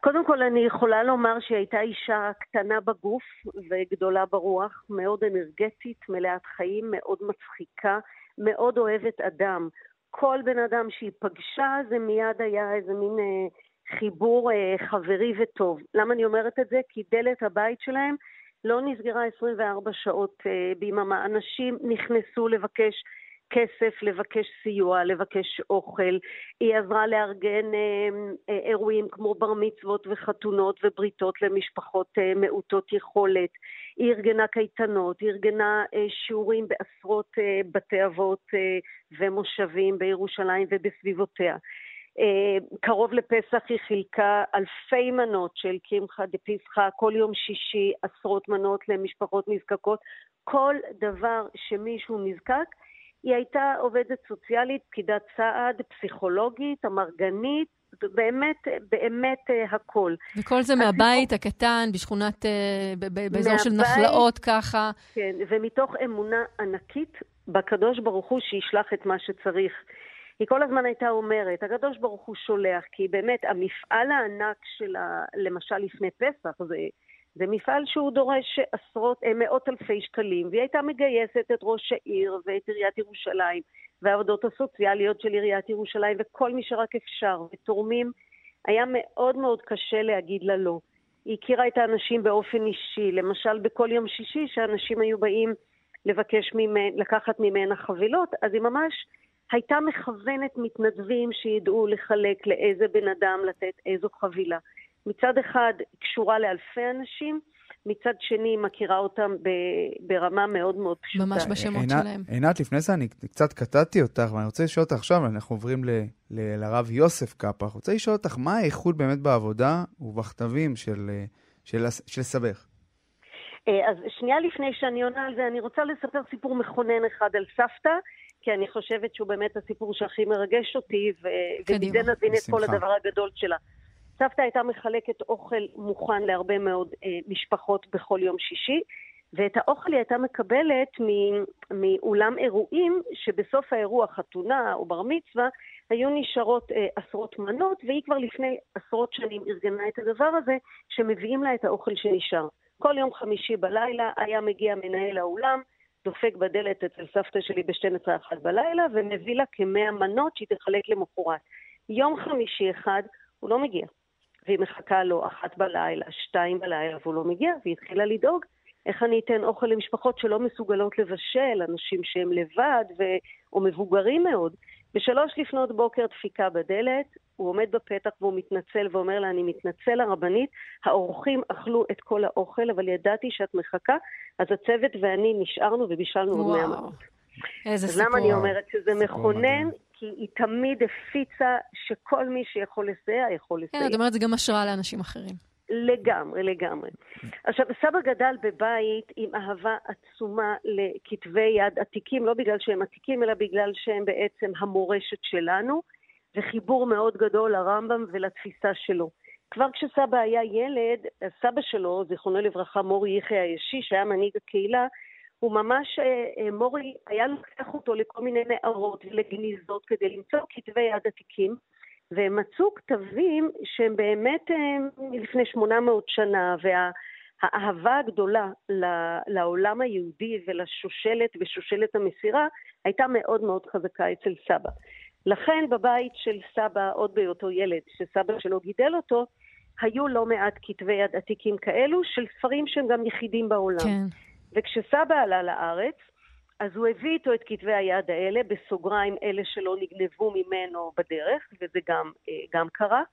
קודם כל אני יכולה לומר שהיא הייתה אישה קטנה בגוף וגדולה ברוח, מאוד אנרגטית, מלאת חיים, מאוד מצחיקה, מאוד אוהבת אדם. כל בן אדם שהיא פגשה זה מיד היה איזה מין אה, חיבור אה, חברי וטוב. למה אני אומרת את זה? כי דלת הבית שלהם לא נסגרה 24 שעות אה, ביממה. אנשים נכנסו לבקש כסף, לבקש סיוע, לבקש אוכל. היא עזרה לארגן אה, אה, אירועים כמו בר מצוות וחתונות ובריתות למשפחות אה, מעוטות יכולת. היא ארגנה קייטנות, היא ארגנה אה, שיעורים בעשרות אה, בתי אבות אה, ומושבים בירושלים ובסביבותיה. אה, קרוב לפסח היא חילקה אלפי מנות של קמחא דפסחא, כל יום שישי עשרות מנות למשפחות נזקקות. כל דבר שמישהו נזקק, היא הייתה עובדת סוציאלית, פקידת סעד, פסיכולוגית, אמרגנית, באמת, באמת אה, הכל. וכל זה מהבית הקטן, בשכונת, אה, באזור של נחלאות ככה. כן, ומתוך אמונה ענקית בקדוש ברוך הוא שישלח את מה שצריך. היא כל הזמן הייתה אומרת, הקדוש ברוך הוא שולח, כי באמת המפעל הענק שלה, למשל לפני פסח, זה, זה מפעל שהוא דורש עשרות, אה, מאות אלפי שקלים, והיא הייתה מגייסת את ראש העיר ואת עיריית ירושלים, והעבודות הסוציאליות של עיריית ירושלים, וכל מי שרק אפשר, ותורמים. היה מאוד מאוד קשה להגיד לה לא. היא הכירה את האנשים באופן אישי, למשל בכל יום שישי שאנשים היו באים לבקש ממנה, לקחת ממנה חבילות, אז היא ממש הייתה מכוונת מתנדבים שידעו לחלק לאיזה בן אדם לתת איזו חבילה. מצד אחד קשורה לאלפי אנשים, מצד שני מכירה אותם ברמה מאוד מאוד פשוטה. ממש בשמות שלהם. עינת, לפני זה אני קצת קטעתי אותך, ואני רוצה לשאול אותך עכשיו, אנחנו עוברים ל, ל, לרב יוסף קאפה, אני רוצה לשאול אותך, מה האיכות באמת בעבודה ובכתבים של, של, של, של סבך? אה, אז שנייה לפני שאני עונה על זה, אני רוצה לספר סיפור מכונן אחד על סבתא, כי אני חושבת שהוא באמת הסיפור שהכי מרגש אותי, ומזה נבין את כל הדבר הגדול שלה. סבתא הייתה מחלקת אוכל מוכן להרבה מאוד אה, משפחות בכל יום שישי, ואת האוכל היא הייתה מקבלת מאולם אירועים, שבסוף האירוע, חתונה או בר מצווה, היו נשארות אה, עשרות מנות, והיא כבר לפני עשרות שנים ארגנה את הדבר הזה, שמביאים לה את האוכל שנשאר. כל יום חמישי בלילה היה מגיע מנהל האולם, דופק בדלת אצל סבתא שלי ב-12 אחת בלילה, ומביא לה כמאה מנות שהיא תחלק למחרת. יום חמישי אחד הוא לא מגיע. והיא מחכה לו אחת בלילה, שתיים בלילה, והוא לא מגיע, והיא התחילה לדאוג איך אני אתן אוכל למשפחות שלא מסוגלות לבשל, אנשים שהם לבד ו... או מבוגרים מאוד. בשלוש לפנות בוקר דפיקה בדלת, הוא עומד בפתח והוא מתנצל ואומר לה, אני מתנצל הרבנית, האורחים אכלו את כל האוכל, אבל ידעתי שאת מחכה, אז הצוות ואני נשארנו ובישלנו עוד מאה מנות. איזה סיפור. אז למה אני אומרת שזה מכונן? כי היא תמיד הפיצה שכל מי שיכול לסייע, יכול לסייע. כן, את אומרת, זה גם השראה לאנשים אחרים. לגמרי, לגמרי. עכשיו, סבא גדל בבית עם אהבה עצומה לכתבי יד עתיקים, לא בגלל שהם עתיקים, אלא בגלל שהם בעצם המורשת שלנו, וחיבור מאוד גדול לרמב"ם ולתפיסה שלו. כבר כשסבא היה ילד, סבא שלו, זיכרונו לברכה, מורי יחיא הישי, שהיה מנהיג הקהילה, הוא ממש, אה, אה, מורי היה לוקח אותו לכל מיני נערות ולגניזות כדי למצוא כתבי יד עתיקים, והם מצאו כתבים שהם באמת אה, לפני 800 שנה, והאהבה הגדולה לעולם היהודי ולשושלת ושושלת המסירה הייתה מאוד מאוד חזקה אצל סבא. לכן בבית של סבא, עוד בהיותו ילד, שסבא שלו גידל אותו, היו לא מעט כתבי יד עתיקים כאלו של ספרים שהם גם יחידים בעולם. כן. וכשסבא עלה לארץ, אז הוא הביא איתו את כתבי היד האלה, בסוגריים אלה שלא נגנבו ממנו בדרך, וזה גם, אה, גם קרה,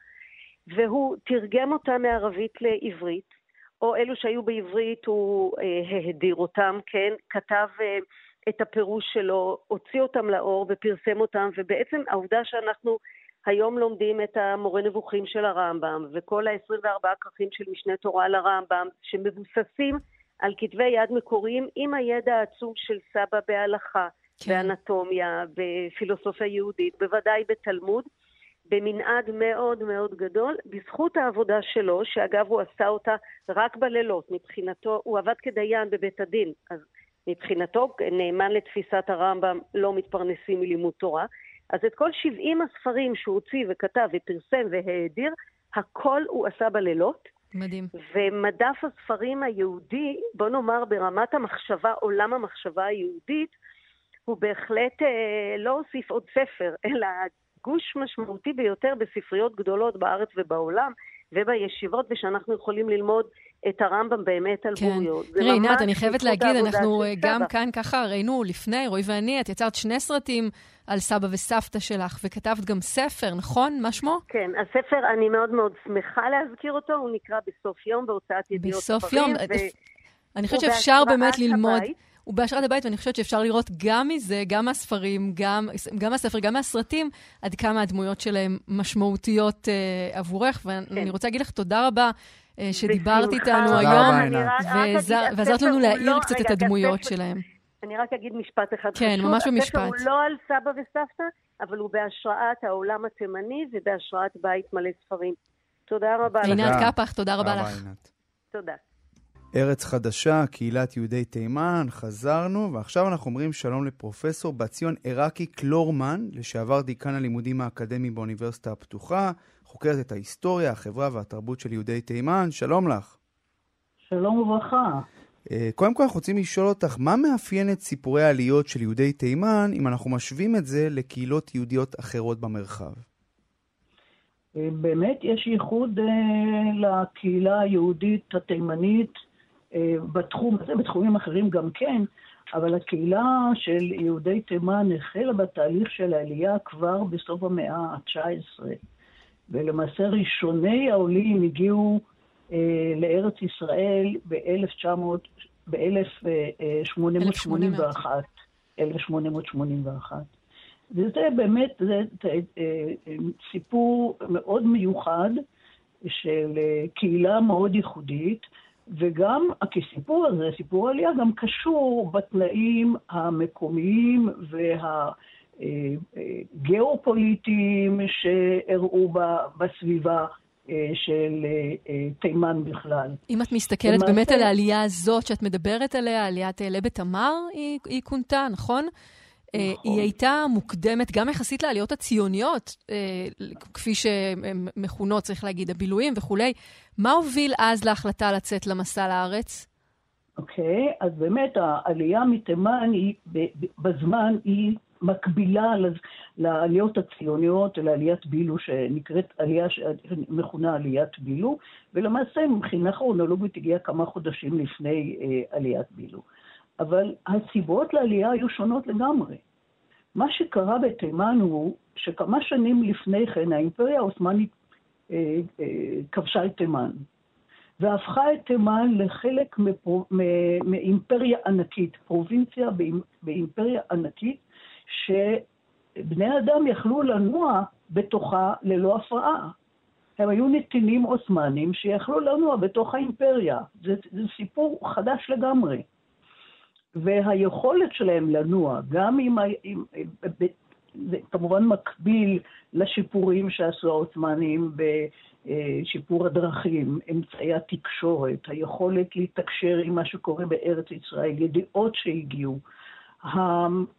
והוא תרגם אותם מערבית לעברית, או אלו שהיו בעברית הוא אה, ההדיר אותם, כן, כתב אה, את הפירוש שלו, הוציא אותם לאור ופרסם אותם, ובעצם העובדה שאנחנו היום לומדים את המורה נבוכים של הרמב"ם, וכל ה-24 כרכים של משנה תורה על הרמב"ם, שמבוססים על כתבי יד מקוריים עם הידע העצום של סבא בהלכה, כן. באנטומיה, בפילוסופיה יהודית, בוודאי בתלמוד, במנעד מאוד מאוד גדול, בזכות העבודה שלו, שאגב הוא עשה אותה רק בלילות, מבחינתו, הוא עבד כדיין בבית הדין, אז מבחינתו, נאמן לתפיסת הרמב"ם, לא מתפרנסים מלימוד תורה. אז את כל 70 הספרים שהוא הוציא וכתב ופרסם והאדיר, הכל הוא עשה בלילות. מדהים. ומדף הספרים היהודי, בוא נאמר ברמת המחשבה, עולם המחשבה היהודית, הוא בהחלט אה, לא הוסיף עוד ספר, אלא גוש משמעותי ביותר בספריות גדולות בארץ ובעולם, ובישיבות, ושאנחנו יכולים ללמוד את הרמב"ם באמת על כן. בוריו. זה תראי, עינת, אני חייבת להגיד, אנחנו אה, גם סבא. כאן ככה ראינו לפני, רועי ואני, את יצרת שני סרטים על סבא וסבתא שלך, וכתבת גם ספר, נכון? מה שמו? כן, הספר, אני מאוד מאוד שמחה להזכיר אותו, הוא נקרא בסוף יום בהוצאת ידיעות בסוף ספרים. יום. ו- אני חושבת שאפשר באמת ללמוד. הבית. הוא בהשראת הבית, ואני חושבת שאפשר לראות גם מזה, גם מהספרים, גם, גם מהספר, גם מהסרטים, עד כמה הדמויות שלהם משמעותיות אה, עבורך. ואני כן. רוצה להגיד לך תודה רבה אה, שדיברת בשמחה. איתנו תודה היום, ועזרת לנו להאיר לא- קצת את רגע, הדמויות הספר- שלהם. אני רק אגיד משפט אחד כן, חשוב. ממש במשפט. הספר הוא לא על סבא וסבתא, אבל הוא בהשראת העולם התימני ובהשראת בית מלא ספרים. תודה רבה לך. עינת. קפח, תודה רבה לך. תודה. ארץ חדשה, קהילת יהודי תימן, חזרנו, ועכשיו אנחנו אומרים שלום לפרופסור בת ציון עיראקי קלורמן, לשעבר דיקן הלימודים האקדמיים באוניברסיטה הפתוחה, חוקרת את ההיסטוריה, החברה והתרבות של יהודי תימן, שלום לך. שלום וברכה. אה, קודם כל אנחנו רוצים לשאול אותך, מה מאפיין את סיפורי העליות של יהודי תימן, אם אנחנו משווים את זה לקהילות יהודיות אחרות במרחב? אה, באמת יש ייחוד אה, לקהילה היהודית התימנית בתחום הזה, בתחומים אחרים גם כן, אבל הקהילה של יהודי תימן החלה בתהליך של העלייה כבר בסוף המאה ה-19. ולמעשה ראשוני העולים הגיעו אה, לארץ ישראל ב-1881. ב-1881. 1881. וזה באמת, זה אה, אה, סיפור מאוד מיוחד של אה, קהילה מאוד ייחודית, וגם הסיפור הזה, סיפור העלייה, גם קשור בתנאים המקומיים והגיאופוליטיים שאירעו ב- בסביבה אה, של אה, אה, תימן בכלל. אם את מסתכלת למעשה- באמת על העלייה הזאת שאת מדברת עליה, עליית אעלה בתמר, היא, היא כונתה, נכון? אה, נכון. היא הייתה מוקדמת גם יחסית לעליות הציוניות, אה, כפי שהן מכונות, צריך להגיד, הבילויים וכולי. מה הוביל אז להחלטה לצאת למסע לארץ? אוקיי, אז באמת העלייה מתימן היא, בזמן, היא מקבילה לעליות הציוניות, לעליית בילו, שנקראת עלייה, שמכונה עליית בילו, ולמעשה מבחינה כרונולוגית הגיעה כמה חודשים לפני אה, עליית בילו. אבל הסיבות לעלייה היו שונות לגמרי. מה שקרה בתימן הוא שכמה שנים לפני כן האימפריה העות'מאנית אה, אה, כבשה את תימן. והפכה את תימן לחלק מפרו, מ- מאימפריה ענקית, פרובינציה באימ- באימפריה ענקית, שבני אדם יכלו לנוע בתוכה ללא הפרעה. הם היו נתינים עות'מאנים שיכלו לנוע בתוך האימפריה. זה, זה סיפור חדש לגמרי. והיכולת שלהם לנוע, גם ב- זה כמובן מקביל לשיפורים שעשו העות'מאנים בשיפור הדרכים, אמצעי התקשורת, היכולת להתקשר עם מה שקורה בארץ ישראל, ידיעות שהגיעו,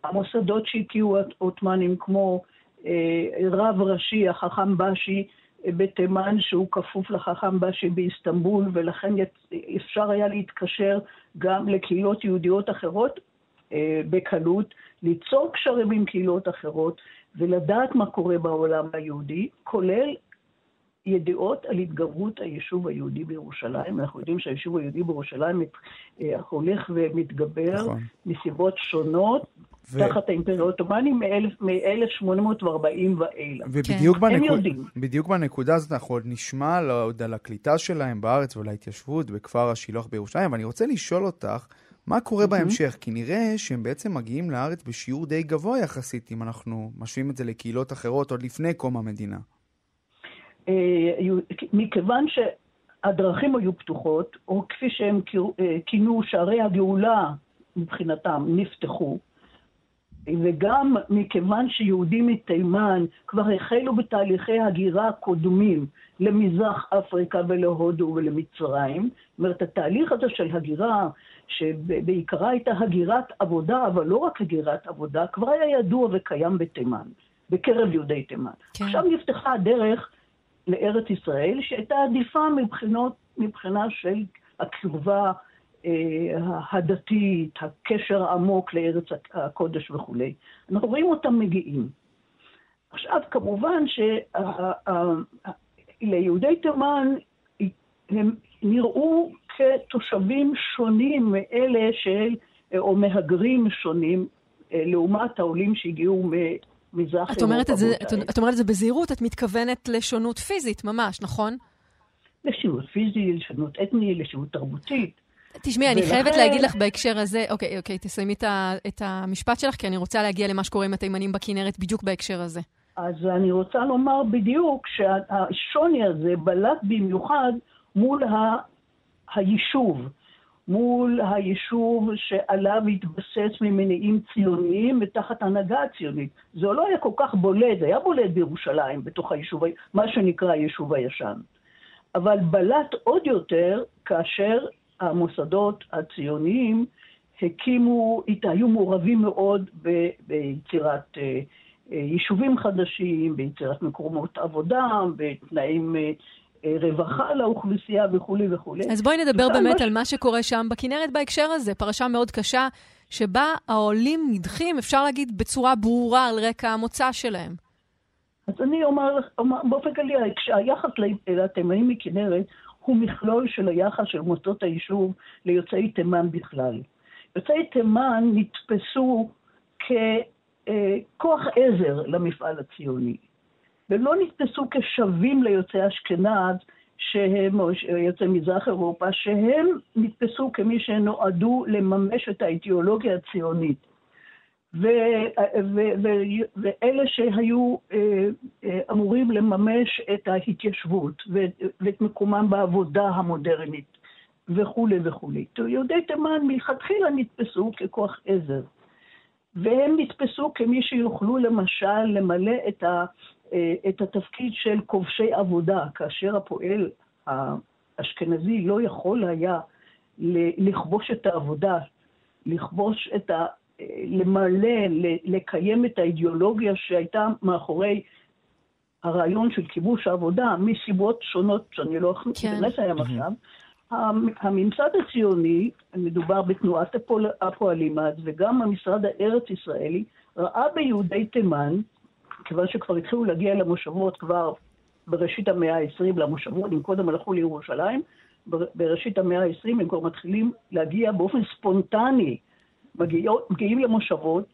המוסדות שהקיאו העות'מאנים כמו אה, רב ראשי, החכם בשי בתימן, שהוא כפוף לחכם בשי באיסטנבול, ולכן אפשר היה להתקשר גם לקהילות יהודיות אחרות אה, בקלות, ליצור קשרים עם קהילות אחרות ולדעת מה קורה בעולם היהודי, כולל ידיעות על התגברות היישוב היהודי בירושלים. אנחנו יודעים שהיישוב היהודי בירושלים אה, הולך ומתגבר נכון. מסיבות שונות, ו- תחת האימפריה העות'מאנית מ-1840 ואילך. ובדיוק הם בנקוד... יודעים. בדיוק בנקודה הזאת אנחנו עוד נשמע על- עוד על הקליטה שלהם בארץ ועל ההתיישבות בכפר השילוח בירושלים, אבל אני רוצה לשאול אותך, מה קורה בהמשך? כי נראה שהם בעצם מגיעים לארץ בשיעור די גבוה יחסית, אם אנחנו משווים את זה לקהילות אחרות עוד לפני קום המדינה. אה, מכיוון שהדרכים היו פתוחות, או כפי שהם אה, כינו שערי הגאולה מבחינתם נפתחו, וגם מכיוון שיהודים מתימן כבר החלו בתהליכי הגירה קודמים למזרח אפריקה ולהודו ולמצרים, זאת אומרת, התהליך הזה של הגירה, שבעיקרה הייתה הגירת עבודה, אבל לא רק הגירת עבודה, כבר היה ידוע וקיים בתימן, בקרב יהודי תימן. כן. עכשיו נפתחה הדרך לארץ ישראל, שהייתה עדיפה מבחינות, מבחינה של הקרבה הדתית, הקשר העמוק לארץ הקודש וכולי. אנחנו רואים אותם מגיעים. עכשיו, כמובן ליהודי תימן הם נראו כתושבים שונים מאלה של, או מהגרים שונים, אה, לעומת העולים שהגיעו ממזרח את אומרת, את, זה, את, את אומרת את זה בזהירות, את מתכוונת לשונות פיזית ממש, נכון? לשונות פיזית, לשונות אתנית, לשונות תרבותית. תשמעי, אני חייבת להגיד לך בהקשר הזה, אוקיי, אוקיי, תסיימי את המשפט שלך, כי אני רוצה להגיע למה שקורה עם התימנים בכנרת בדיוק בהקשר הזה. אז אני רוצה לומר בדיוק שהשוני הזה בלט במיוחד מול ה... היישוב, מול היישוב שעליו התבסס ממניעים ציוניים ותחת הנהגה הציונית. זה לא היה כל כך בולט, היה בולט בירושלים, בתוך היישוב, מה שנקרא היישוב הישן. אבל בלט עוד יותר כאשר המוסדות הציוניים הקימו, היו מעורבים מאוד ב, ביצירת אה, אה, יישובים חדשים, ביצירת מקומות עבודה, בתנאים אה, רווחה לאוכלוסייה וכולי וכולי. אז בואי נדבר באמת מש... על מה שקורה שם בכנרת בהקשר הזה. פרשה מאוד קשה, שבה העולים נדחים, אפשר להגיד בצורה ברורה, על רקע המוצא שלהם. אז אני אומר לך, באופן כללי, היחס לתימנים מכנרת הוא מכלול של היחס של מוסדות היישוב ליוצאי תימן בכלל. יוצאי תימן נתפסו ככוח עזר למפעל הציוני, ולא נתפסו כשווים ליוצאי אשכנז, שהם, או יוצאי מזרח אירופה, שהם נתפסו כמי שנועדו לממש את האידיאולוגיה הציונית. ואלה שהיו אה, אה, אמורים לממש את ההתיישבות ואת מקומם בעבודה המודרנית וכולי וכולי. יהודי תימן מלכתחילה נתפסו ככוח עזר, והם נתפסו כמי שיוכלו למשל למלא את, ה, אה, את התפקיד של כובשי עבודה, כאשר הפועל האשכנזי לא יכול היה לכבוש את העבודה, לכבוש את ה... למלא, לקיים את האידיאולוגיה שהייתה מאחורי הרעיון של כיבוש העבודה, מסיבות שונות שאני לא אכנס כן. להם עכשיו. הממסד הציוני, מדובר בתנועת הפועל, הפועלים אז, וגם המשרד הארץ-ישראלי, ראה ביהודי תימן, כיוון שכבר התחילו להגיע למושבות כבר בראשית המאה ה-20 למושבות, אם קודם הלכו לירושלים, בראשית המאה ה-20 הם כבר מתחילים להגיע באופן ספונטני מגיעות, מגיעים למושבות,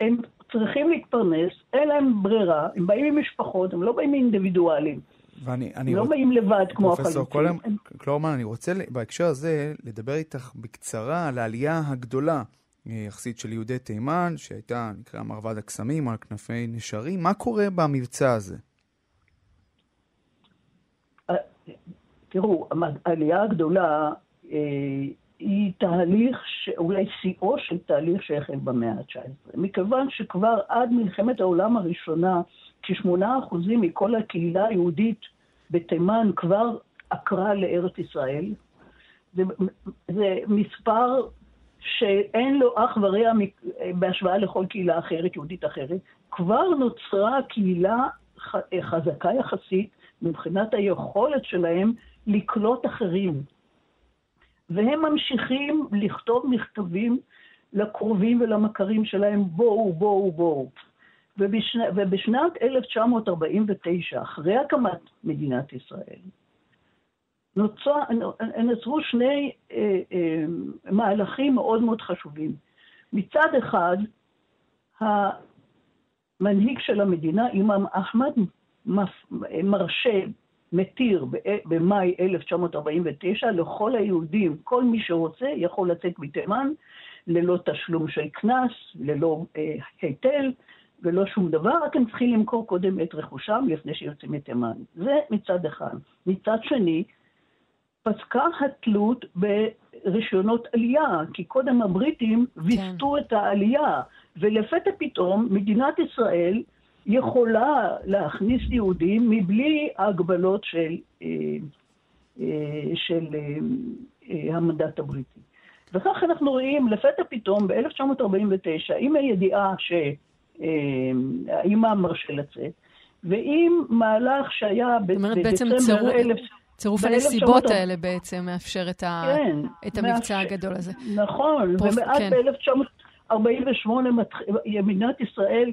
הם צריכים להתפרנס, אין להם ברירה, הם באים עם משפחות, הם לא באים אינדיבידואלים. ואני, אני לא רוצ... באים לבד כמו החלוצים. פרופסור קלורמן, אני רוצה בהקשר הזה לדבר איתך בקצרה על העלייה הגדולה אה, יחסית של יהודי תימן, שהייתה, נקרא מרבד הקסמים, על כנפי נשרים. מה קורה במבצע הזה? אה, תראו, העלייה הגדולה אה, היא תהליך, ש... אולי שיאו של תהליך שהחל במאה ה-19. מכיוון שכבר עד מלחמת העולם הראשונה, כשמונה אחוזים מכל הקהילה היהודית בתימן כבר עקרה לארץ ישראל. זה, זה מספר שאין לו אח ורע בהשוואה לכל קהילה אחרת, יהודית אחרת. כבר נוצרה קהילה חזקה יחסית מבחינת היכולת שלהם לקלוט אחרים. והם ממשיכים לכתוב מכתבים לקרובים ולמכרים שלהם, בואו, בואו, בואו. ובשנה, ובשנת 1949, אחרי הקמת מדינת ישראל, נוצר, נוצרו שני אה, אה, מהלכים מאוד מאוד חשובים. מצד אחד, המנהיג של המדינה, אימאם אחמד, מרשה מתיר במאי 1949 לכל היהודים, כל מי שרוצה יכול לצאת מתימן ללא תשלום של קנס, ללא אה, היטל ולא שום דבר, רק הם צריכים למכור קודם את רכושם לפני שיוצאים מתימן. זה מצד אחד. מצד שני, פסקה התלות ברישיונות עלייה, כי קודם הבריטים כן. ויסתו את העלייה, ולפתע פתאום מדינת ישראל יכולה להכניס יהודים מבלי ההגבלות של, אה, אה, של אה, המנדט הבריטי. וכך אנחנו רואים לפתע פתאום ב-1949, עם הידיעה שהאימא מרשה לצאת, ועם מהלך שהיה בדצמבר אלף... צירוף הנסיבות האלה בעצם מאפשר את, ה... כן, את המבצע מאפשר, הגדול הזה. נכון, פרופ... ומאז כן. ב-1948 מדינת ישראל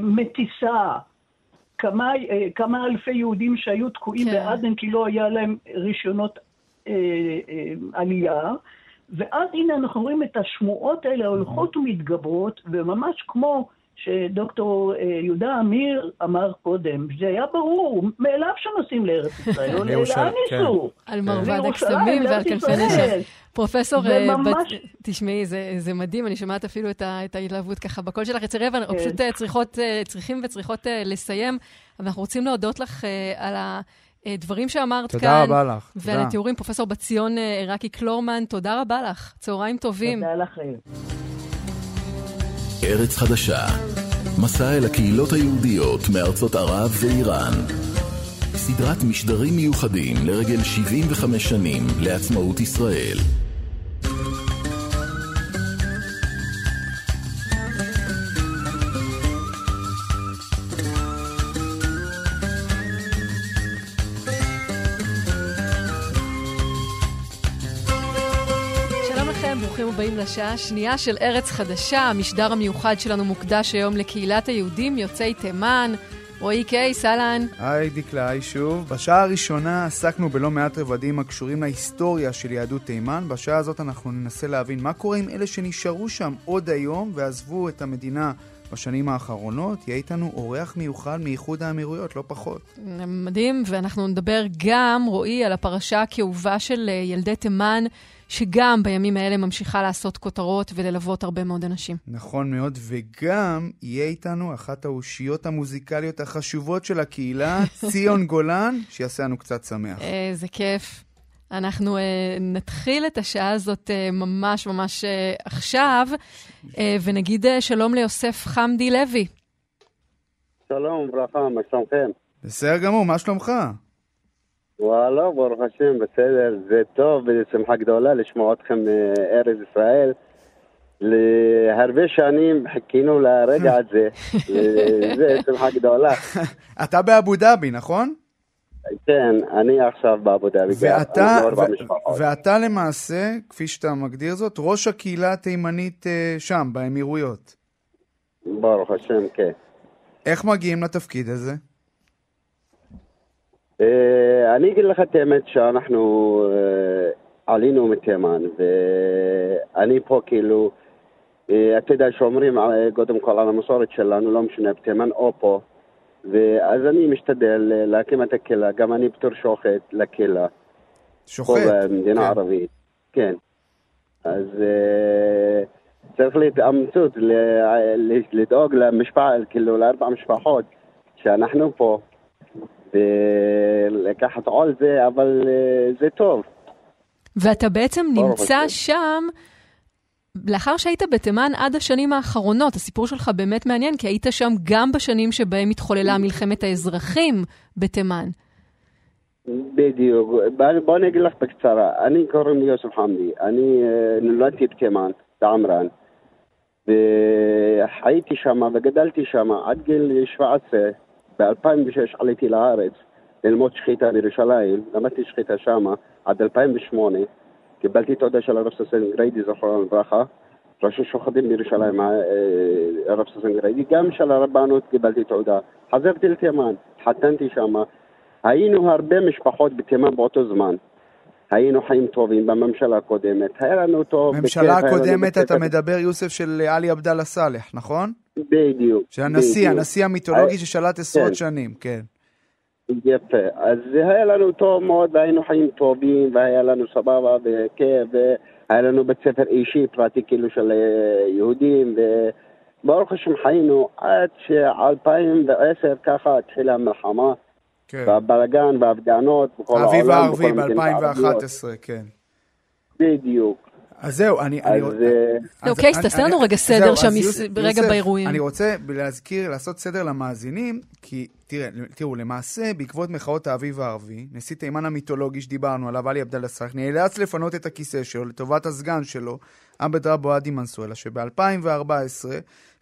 מטיסה כמה, אה, כמה אלפי יהודים שהיו תקועים כן. בעדן כי לא היה להם רישיונות אה, אה, עלייה. ואז הנה אנחנו רואים את השמועות האלה הולכות ומתגברות, וממש כמו שדוקטור אה, יהודה אמיר אמר קודם, זה היה ברור, מאליו שנוסעים לארץ ישראל, או לירושלים, לאן כן. ניסו? על מרבד הקסמים ועל כנפי ישראל. נשך. פרופסור, אה, תשמעי, זה, זה מדהים, אני שומעת אפילו את, ההתלהבות ככה בקול שלך. יצא רבע, אנחנו כן. פשוט אה, צריכים וצריכות לסיים, אבל אנחנו רוצים להודות לך על הדברים שאמרת כאן. תודה רבה לך. ועל. התיאורים, פרופסור בת ציון אה, עיראקי קלורמן, תודה רבה לך. צהריים טובים. תודה לכם. ארץ חדשה, מסע אל הקהילות היהודיות מארצות ערב ואיראן. סדרת משדרים מיוחדים לרגל 75 שנים לעצמאות ישראל. לשעה השנייה של ארץ חדשה. המשדר המיוחד שלנו מוקדש היום לקהילת היהודים יוצאי תימן. רועי קייס, אהלן. היי דקלה, היי שוב. בשעה הראשונה עסקנו בלא מעט רבדים הקשורים להיסטוריה של יהדות תימן. בשעה הזאת אנחנו ננסה להבין מה קורה עם אלה שנשארו שם עוד היום ועזבו את המדינה בשנים האחרונות. יהיה איתנו אורח מיוחד מאיחוד האמירויות, לא פחות. מדהים, ואנחנו נדבר גם, רועי, על הפרשה הכאובה של אה, ילדי תימן, שגם בימים האלה ממשיכה לעשות כותרות וללוות הרבה מאוד אנשים. נכון מאוד, וגם יהיה איתנו אחת האושיות המוזיקליות החשובות של הקהילה, <laughs> ציון גולן, שיעשה לנו קצת שמח. איזה כיף. אנחנו אה, נתחיל את השעה הזאת אה, ממש ממש אה, עכשיו, אה, ונגיד אה, שלום ליוסף חמדי לוי. שלום וברכה, מה שלומכם? בסדר גמור, מה שלומך? וואלה, ברוך השם, בסדר, זה טוב, וזו שמחה גדולה לשמוע אתכם מארץ ישראל. להרבה שנים חיכינו לרגע <laughs> הזה, וזה שמחה גדולה. <laughs> אתה באבו דאבי, נכון? כן, אני עכשיו באבו דאבי. ואתה, ו-. ואתה למעשה, כפי שאתה מגדיר זאת, ראש הקהילה התימנית אה, שם, באמירויות. ברוך השם, כן. איך מגיעים לתפקיד הזה? אה, אני אגיד לך את האמת שאנחנו אה, עלינו מתימן, ואני פה כאילו, אה, אתה יודע שאומרים קודם כל על המסורת שלנו, לא משנה בתימן או פה, ואז אני משתדל להקים את הקהילה, גם אני בתור שוחט לקהילה, פה שוחט. במדינה כן. הערבית, כן. אז אה, צריך להתאמצות, לדאוג למשפחה, כאילו לארבע משפחות שאנחנו פה, ולקחת עול זה, אבל אה, זה טוב. ואתה בעצם נמצא השם. שם לאחר שהיית בתימן עד השנים האחרונות. הסיפור שלך באמת מעניין, כי היית שם גם בשנים שבהם התחוללה מלחמת האזרחים בתימן. בדיוק. בוא- אני אגיד לך בקצרה. אני קוראים לי יוסף חמדי. אני אה, נולדתי בתימן, בעמרן, והייתי שם וגדלתי שם עד גיל 17. ב-2006 עליתי לארץ ללמוד שחיטה בירושלים, למדתי שחיטה שם עד 2008. קיבלתי תעודה של הרב סוסן גריידי, זכרונו לברכה. ראש השוחטים בירושלים, אה, הרב סוסן גריידי. גם של הרבנות קיבלתי תעודה. חזרתי לתימן, התחתנתי שם. היינו הרבה משפחות בתימן באותו זמן. היינו חיים טובים בממשלה הקודמת, היה לנו טוב. ממשלה הקודמת, אתה. מדבר, יוסף, של עלי עבדאללה סאלח, נכון? בדיוק. של הנשיא. הנשיא המיתולוגי ששלט עשרות כן. שנים, כן. יפה. אז היה לנו טוב מאוד, והיינו חיים טובים, והיה לנו סבבה וכיף, והיה לנו בית ספר אישי, פרטי כאילו של אה, יהודים, וברוך השם חיינו עד ש-2010 ככה התחילה המלחמה, כן. והבלגן וההפגנות בכל העולם. האביב הערבי בכל המדינות הערביות. ב-2011, כן. בדיוק. אז זהו, אני... אה, זהו, קייס, תעשה לנו רגע סדר שם, רגע באירועים. אני רוצה להזכיר, לעשות סדר למאזינים, כי תראו, למעשה, בעקבות מחאות האביב הערבי, נשיא תימן המיתולוגי שדיברנו עליו, עלי עבדאללה סאלח, נאלץ לפנות את הכיסא שלו לטובת הסגן שלו, עבד רבו עדי מנסואלה, שב-2014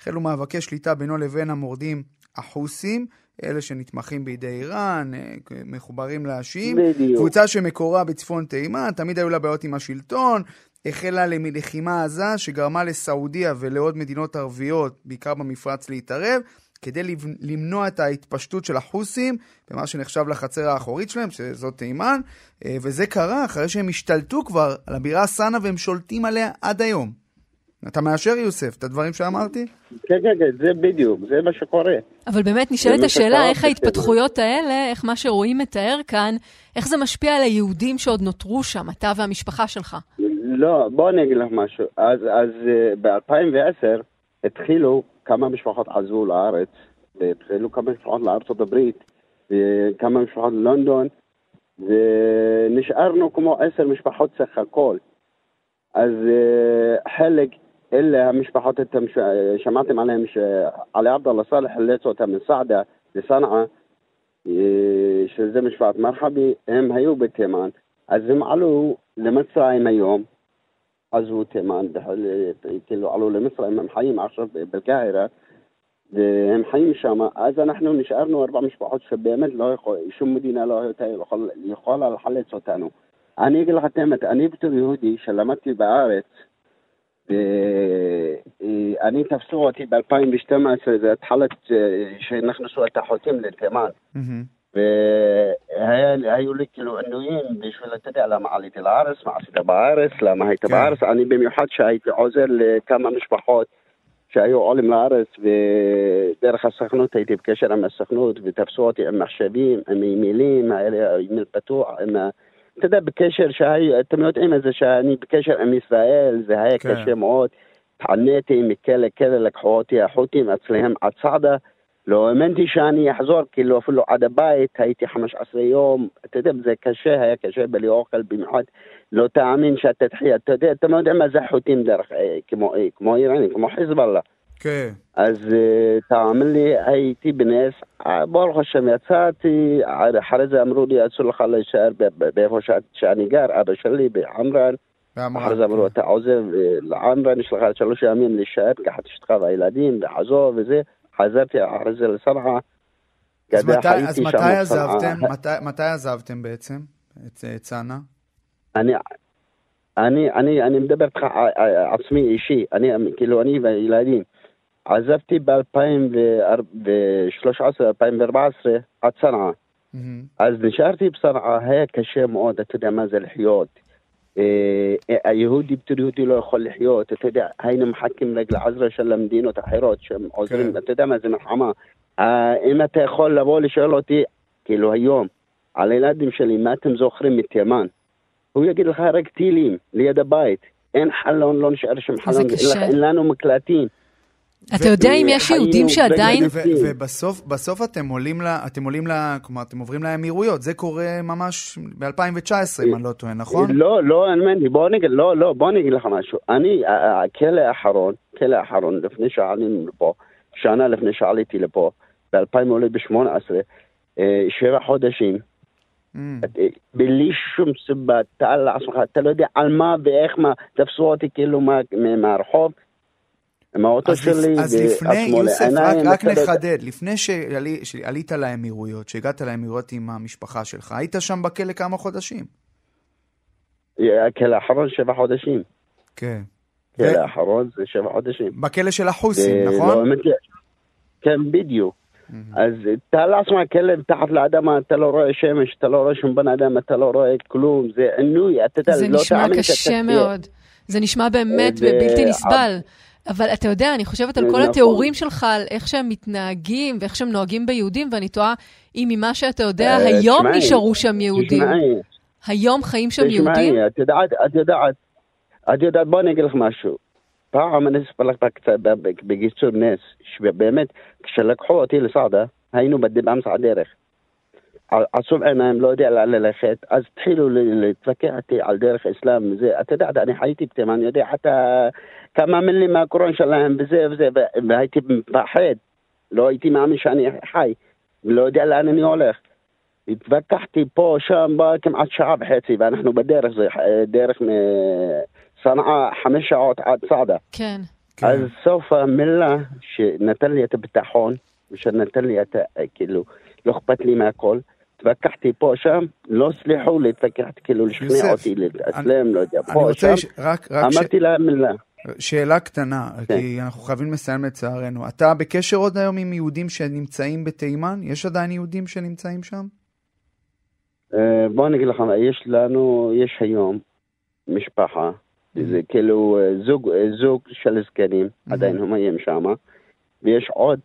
החלו מאבקי שליטה בינו לבין המורדים החוסים, אלה שנתמכים בידי איראן, אה, מחוברים להשיעים. בדיוק. קבוצה שמקורה בצפון תימן, תמיד היו לה בעיות עם השלטון, החלה ללחימה עזה שגרמה לסעודיה ולעוד מדינות ערביות, בעיקר במפרץ, להתערב. כדי למנוע את ההתפשטות של החוסים במה שנחשב לחצר האחורית שלהם, שזאת תימן, אה, וזה קרה אחרי שהם השתלטו כבר על הבירה סאנה והם שולטים עליה עד היום. אתה מאשר, יוסף, את הדברים שאמרתי? כן, כן, כן, זה בדיוק, זה מה שקורה. אבל באמת נשאלת השאלה איך ההתפתחויות האלה, איך מה שרואים מתאר כאן, איך זה משפיע על היהודים שעוד נותרו שם, אתה והמשפחה שלך. לא, בוא אני אגיד לך משהו. אז, אז אה, ב-2010 התחילו, כמה משפחות עזבו לארץ, והתחילו כמה משפחות לארצות הברית, וכמה משפחות ללונדון, ונשארנו כמו עשר משפחות סך הכל. אז אה, חלק, אלה המשפחות, אתם שמעתם עליהם שעלי עבדאללה סאלח חילץ אותם מסעדה לסנעה, אה, שזה משפחת מרחבי, הם היו בתימן, אז הם עלו למצרים היום, עזבו תימן, כאילו עלו למצרים, הם חיים עכשיו בקהירה, והם חיים שם, אז אנחנו נשארנו ארבע משפחות שבאמת לא יכול, שום מדינה לא הייתה יכול, יכולה לחלץ אותנו. אני אגיד לך את האמת, אני בתור יהודי שלמדתי בארץ, ואני תפסו אותי ב-2012, זה התחלת שנכנסו את החוטים לתימן. והיו לי כאילו עינויים בשביל, אתה יודע, למה עליתי לארץ, מה עשית בארץ, למה היית כן. בארץ. אני במיוחד שהייתי עוזר לכמה משפחות שהיו עולים לארץ, ודרך הסוכנות הייתי בקשר עם הסוכנות, ותפסו אותי עם מחשבים, עם אימיילים, אימייל פתוח, עם... אתה יודע, בקשר שהי, אתם יודעים את זה שאני בקשר עם ישראל, זה היה כן. קשה מאוד. התעניתי מכלא לכלא, לקחו אותי החות'ים אצלם עד סעדה. לא האמנתי שאני אחזור, כאילו אפילו עד הבית, הייתי 15 יום, אתה יודע, זה קשה, היה קשה בלי אוכל במיוחד. לא תאמין שאתה תחיה, אתה יודע, אתה לא יודע מה זה חוטים דרך, אה, כמו, אה, כמו איראנים, כמו חיזבאללה. כן. אז אה, תאמין לי, הייתי בנס, ברוך השם יצאתי, אחרי זה אמרו לי, אסור לך להישאר באיפה שאני גר, אבא שלי בעמרן. אחרי זה אמרו, אתה עוזב לעמרן, יש לך שלוש ימים להישאר, קח את אשתך והילדים, לעזוב וזה. חזרתי אחרי זה לסרעה. אז מתי, אז מתי עזבתם? מתי, מתי עזבתם בעצם את צאנה? אני, אני, אני, אני מדבר איתך עצמי אישי, אני, כאילו, אני והילדים. עזבתי ב-2013-2014 עד צנעא. אז נשארתי בצנעא, היה קשה מאוד, אתה יודע מה זה לחיות. אה, היהודי בתור יהודי לא יכול לחיות, אתה יודע, היינו מחכים רגל עזרה של המדינות האחרות שהם עוזרים, כן. אתה יודע מה זה מלחמה. אה, אם אתה יכול לבוא לשאול אותי, כאילו היום, על הילדים שלי, מה אתם זוכרים מתימן? הוא יגיד לך רק טילים ליד הבית, אין חלון, לא נשאר שם חלון, אין לנו מקלטים. אתה יודע אם יש יהודים שעדיין... ובסוף בסוף אתם עולים ל... אתם עולים ל... כלומר, אתם עוברים לאמירויות. זה קורה ממש ב-2019, אם אני לא טועה, נכון? לא, לא, אני בוא נגיד, לא, לא, בוא נגיד לך משהו. אני, הכלא האחרון, הכלא האחרון, לפני שעלינו לפה, שנה לפני שעליתי לפה, ב-2018, אה, שבע חודשים, mm. בלי שום סיבה, תאר לעצמך, אתה לא יודע על מה ואיך מה, תפסו אותי כאילו מהרחוב. עם האוטו שלי, אז לפני, יוסף, רק, רק נחדד, לפני שעלי, שעלית לאמירויות, שהגעת לאמירויות עם המשפחה שלך, היית שם בכלא כמה חודשים. הכלא האחרון שבע חודשים. כן. הכלא. האחרון זה שבע חודשים. בכלא של החוסים. נכון? לא, כן, בדיוק. אז תאר לעצמך, כלב תחת לאדמה, אתה לא רואה שמש, אתה לא רואה שום בן אדם, אתה לא רואה כלום, זה עינוי, אתה יודע, לא תאמין זה נשמע קשה מאוד. זה נשמע באמת ובלתי נסבל. אבל אתה יודע, אני חושבת על כל נכון. התיאורים שלך, על איך שהם מתנהגים ואיך שהם נוהגים ביהודים, ואני תוהה אם ממה שאתה יודע, אה, היום נשארו שם יהודים. היום חיים שם יהודים? את יודעת, את יודעת, את יודעת, בוא אני אגיד לך משהו. פעם אני אספר לך קצת בקיצור נס, שבאמת, כשלקחו אותי לסעדה, היינו באמצע הדרך. עצום עיניים, לא יודע לאן ללכת, אז התחילו להתווכח איתי על דרך אסלאם וזה, אתה יודע, אני חייתי בתימן, יודע אתה כמה מילים מהקורון שלהם וזה וזה, והייתי מפחד, לא הייתי מאמין שאני חי, לא יודע לאן אני הולך. התווכחתי פה, שם, בא כמעט שעה וחצי, ואנחנו בדרך, זה דרך מצנעא חמש שעות עד סעדה. כן. אז סוף המילה שנתן לי את הביטחון, ושנתן לי את ה... כאילו, לא אכפת לי מהכל. התווכחתי פה, שם, לא סליחו לי, התווכחתי, כאילו לשכנע אותי, לאסלם, לא יודע, פה, שם. אמרתי להם מילה. שאלה קטנה, כן. כי אנחנו חייבים לסיים לצערנו. אתה בקשר עוד היום עם יהודים שנמצאים בתימן? יש עדיין יהודים שנמצאים שם? אה, בוא אני אגיד לך, יש לנו, יש היום משפחה, mm-hmm. זה כאילו אה, זוג, אה, זוג של זקנים, mm-hmm. עדיין הם חיים שם, ויש עוד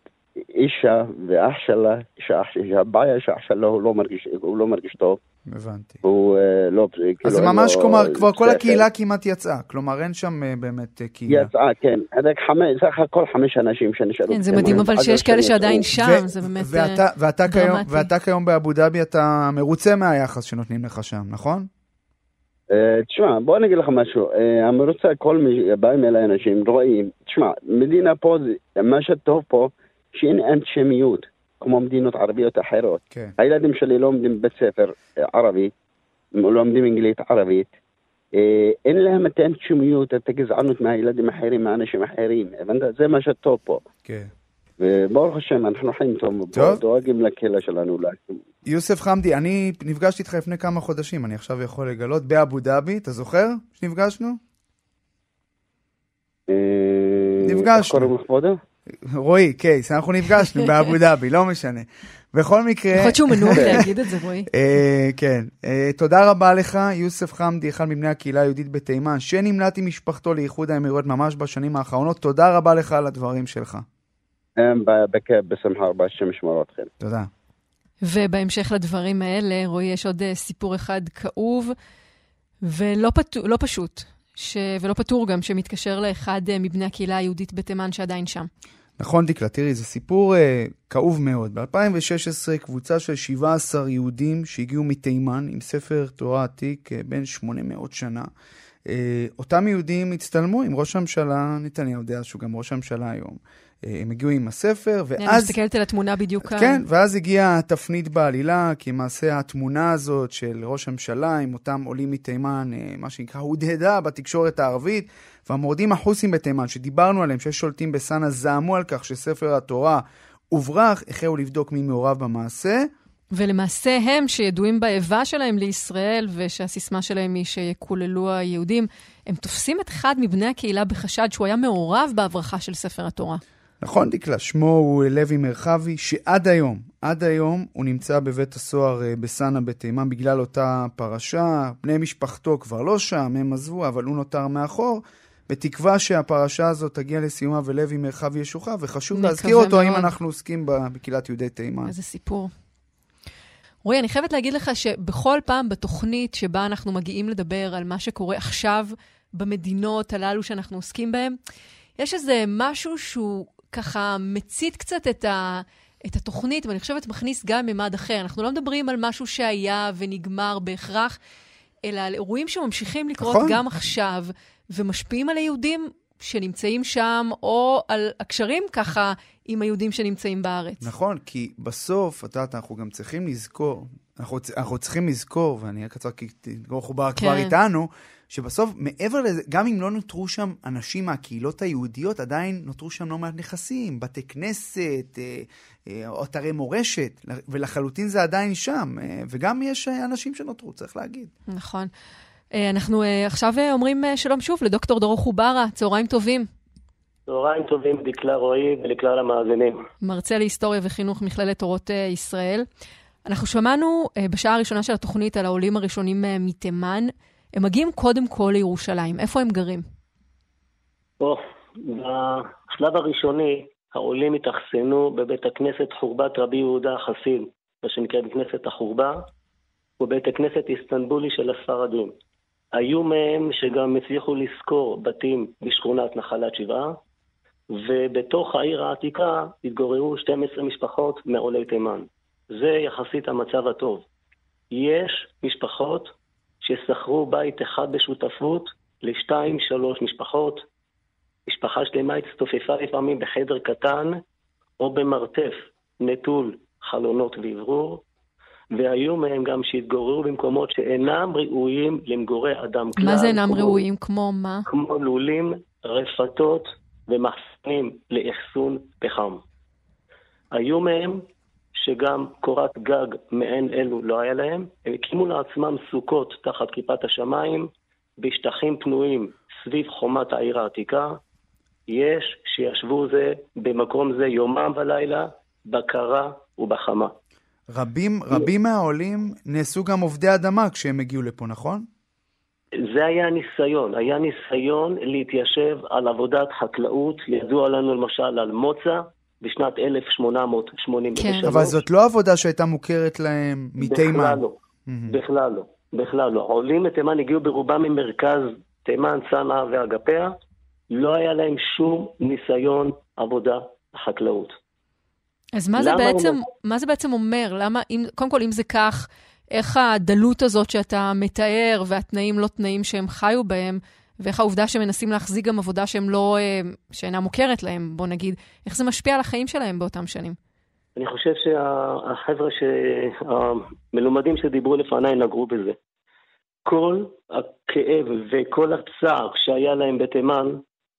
אישה ואח שלה, שהבעיה שאח שלו הוא לא מרגיש, הוא לא מרגיש טוב. הבנתי. הוא uh, לא... כאילו אז זה ממש, לא, כלומר, כבר כל הקהילה כמעט יצאה. כלומר, אין שם uh, באמת uh, קהילה. יצאה, כן. חמש, סך הכל חמש אנשים שנשארו. כן, זה מדהים, אבל שיש כאלה שעדיין שם, זה באמת ואתה, ואתה דרמטי. כיום, ואתה כיום באבו דאבי, אתה מרוצה מהיחס שנותנים לך שם, נכון? Uh, תשמע, בוא אני אגיד לך משהו. Uh, המרוצה, כל מי באים אליי אנשים, רואים. תשמע, מדינה פה, מה שטוב פה, שאין אנטישמיות. כמו מדינות ערביות אחרות. כן. הילדים שלי לא לומדים בבית ספר אה, ערבי, לומדים אנגלית ערבית. אה, אין להם את האנטישמיות, את הגזענות מהילדים האחרים, מהאנשים האחרים. הבנת? זה מה שטוב פה. כן. וברוך השם, אנחנו חיים טוב, טוב. דואגים לקהילה שלנו. יוסף חמדי, אני נפגשתי איתך לפני כמה חודשים, אני עכשיו יכול לגלות, באבו דאבי, אתה זוכר שנפגשנו? אה, נפגשנו. רועי, קייס, אנחנו נפגשנו <laughs> באבו דאבי, לא משנה. בכל מקרה... יכול להיות שהוא מנוע <laughs> להגיד את זה, רועי. אה, כן. אה, תודה רבה לך, יוסף חמדי, אחד מבני הקהילה היהודית בתימן, שנמלט עם משפחתו לאיחוד האמירויות ממש בשנים האחרונות. תודה רבה לך על הדברים שלך. בכיף, בשמחה רבה, השם ישמור אתכם. תודה. ובהמשך לדברים האלה, רועי, יש עוד אה, סיפור אחד כאוב ולא פת... לא פשוט, ש... ולא פתור גם, שמתקשר לאחד מבני הקהילה היהודית בתימן שעדיין שם. נכון, דקלה, תראי, זה סיפור uh, כאוב מאוד. ב-2016, קבוצה של 17 יהודים שהגיעו מתימן עם ספר תורה עתיק uh, בן 800 שנה. Uh, אותם יהודים הצטלמו עם ראש הממשלה נתניהו, יודע שהוא גם ראש הממשלה היום. אה, הם הגיעו עם הספר, ואז... אני מסתכלת על התמונה בדיוק כאן. כן, ואז הגיעה התפנית בעלילה, כי למעשה התמונה הזאת של ראש הממשלה עם אותם עולים מתימן, אה, מה שנקרא, הודהדה בתקשורת הערבית, והמורדים החוסים בתימן, שדיברנו עליהם, ששולטים בסאנה, זעמו על כך שספר התורה הוברח, החלו לבדוק מי מעורב במעשה. ולמעשה הם, שידועים באיבה שלהם לישראל, ושהסיסמה שלהם היא שיקוללו היהודים, הם תופסים את אחד מבני הקהילה בחשד שהוא היה מעורב בהברחה של ספר התורה. נכון, דקלה, שמו הוא לוי מרחבי, שעד היום, עד היום הוא נמצא בבית הסוהר אה, בסאנה בתימן בגלל אותה פרשה. בני משפחתו כבר לא שם, הם עזבו, אבל הוא נותר מאחור. בתקווה שהפרשה הזאת תגיע לסיומה ולוי מרחבי ישוחרר, וחשוב להזכיר אותו מאוד. אם אנחנו עוסקים בקהילת יהודי תימן. איזה סיפור. רועי, אני חייבת להגיד לך שבכל פעם בתוכנית שבה אנחנו מגיעים לדבר על מה שקורה עכשיו במדינות הללו שאנחנו עוסקים בהן, יש איזה משהו שהוא ככה מצית קצת את, ה, את התוכנית, ואני חושבת מכניס גם ממד אחר. אנחנו לא מדברים על משהו שהיה ונגמר בהכרח, אלא על אירועים שממשיכים לקרות נכון. גם עכשיו, ומשפיעים על היהודים שנמצאים שם, או על הקשרים ככה עם היהודים שנמצאים בארץ. נכון, כי בסוף, את יודעת, אנחנו גם צריכים לזכור, אנחנו, אנחנו צריכים לזכור, ואני אהיה קצר כי תגור חובר כן. כבר איתנו, שבסוף, מעבר לזה, גם אם לא נותרו שם אנשים מהקהילות היהודיות, עדיין נותרו שם לא מעט נכסים, בתי כנסת, אה, אה, אתרי מורשת, ולחלוטין זה עדיין שם. אה, וגם יש אנשים שנותרו, צריך להגיד. נכון. אנחנו עכשיו אומרים שלום שוב לדוקטור דרור חוברה, צהריים טובים. צהריים טובים דקלה רועי ולכלל המאזינים. מרצה להיסטוריה וחינוך מכללת אורות ישראל. אנחנו שמענו בשעה הראשונה של התוכנית על העולים הראשונים מתימן. הם מגיעים קודם כל לירושלים. איפה הם גרים? בוא, בשלב הראשוני העולים התאכסנו בבית הכנסת חורבת רבי יהודה החסיד, מה שנקרא כנסת החורבה, ובית הכנסת איסטנבולי של הספרדים. היו מהם שגם הצליחו לשכור בתים בשכונת נחלת שבעה, ובתוך העיר העתיקה התגוררו 12 משפחות מעולי תימן. זה יחסית המצב הטוב. יש משפחות ששכרו בית אחד בשותפות לשתיים, שלוש משפחות. משפחה שלמה הצטופפה לפעמים בחדר קטן או במרתף נטול חלונות ואוורור, והיו מהם גם שהתגוררו במקומות שאינם ראויים למגורי אדם כלל. מה זה אינם כמו, ראויים? כמו מה? כמו לולים, רפתות ומחסנים לאחסון פחם. היו מהם שגם קורת גג מעין אלו לא היה להם. הם הקימו לעצמם סוכות תחת כיפת השמיים בשטחים פנויים סביב חומת העיר העתיקה. יש שישבו זה במקום זה יומם ולילה, בקרה ובחמה. רבים, רבים מהעולים נעשו גם עובדי אדמה כשהם הגיעו לפה, נכון? זה היה הניסיון, היה ניסיון להתיישב על עבודת חקלאות, ידוע לנו למשל על מוצא בשנת 1883. כן. אבל זאת לא עבודה שהייתה מוכרת להם מתימן. בכלל לא, mm-hmm. בכלל לא, בכלל לא. העולים מתימן הגיעו ברובם ממרכז תימן, צנעא ואגפיה, לא היה להם שום ניסיון עבודה חקלאות. אז מה זה, בעצם, הוא... מה זה בעצם אומר? למה, אם, קודם כל, אם זה כך, איך הדלות הזאת שאתה מתאר, והתנאים לא תנאים שהם חיו בהם, ואיך העובדה שמנסים להחזיק גם עבודה שהם לא, אה, שאינה מוכרת להם, בוא נגיד, איך זה משפיע על החיים שלהם באותם שנים? אני חושב שהחבר'ה, המלומדים שדיברו לפניי נגעו בזה. כל הכאב וכל הצער שהיה להם בתימן,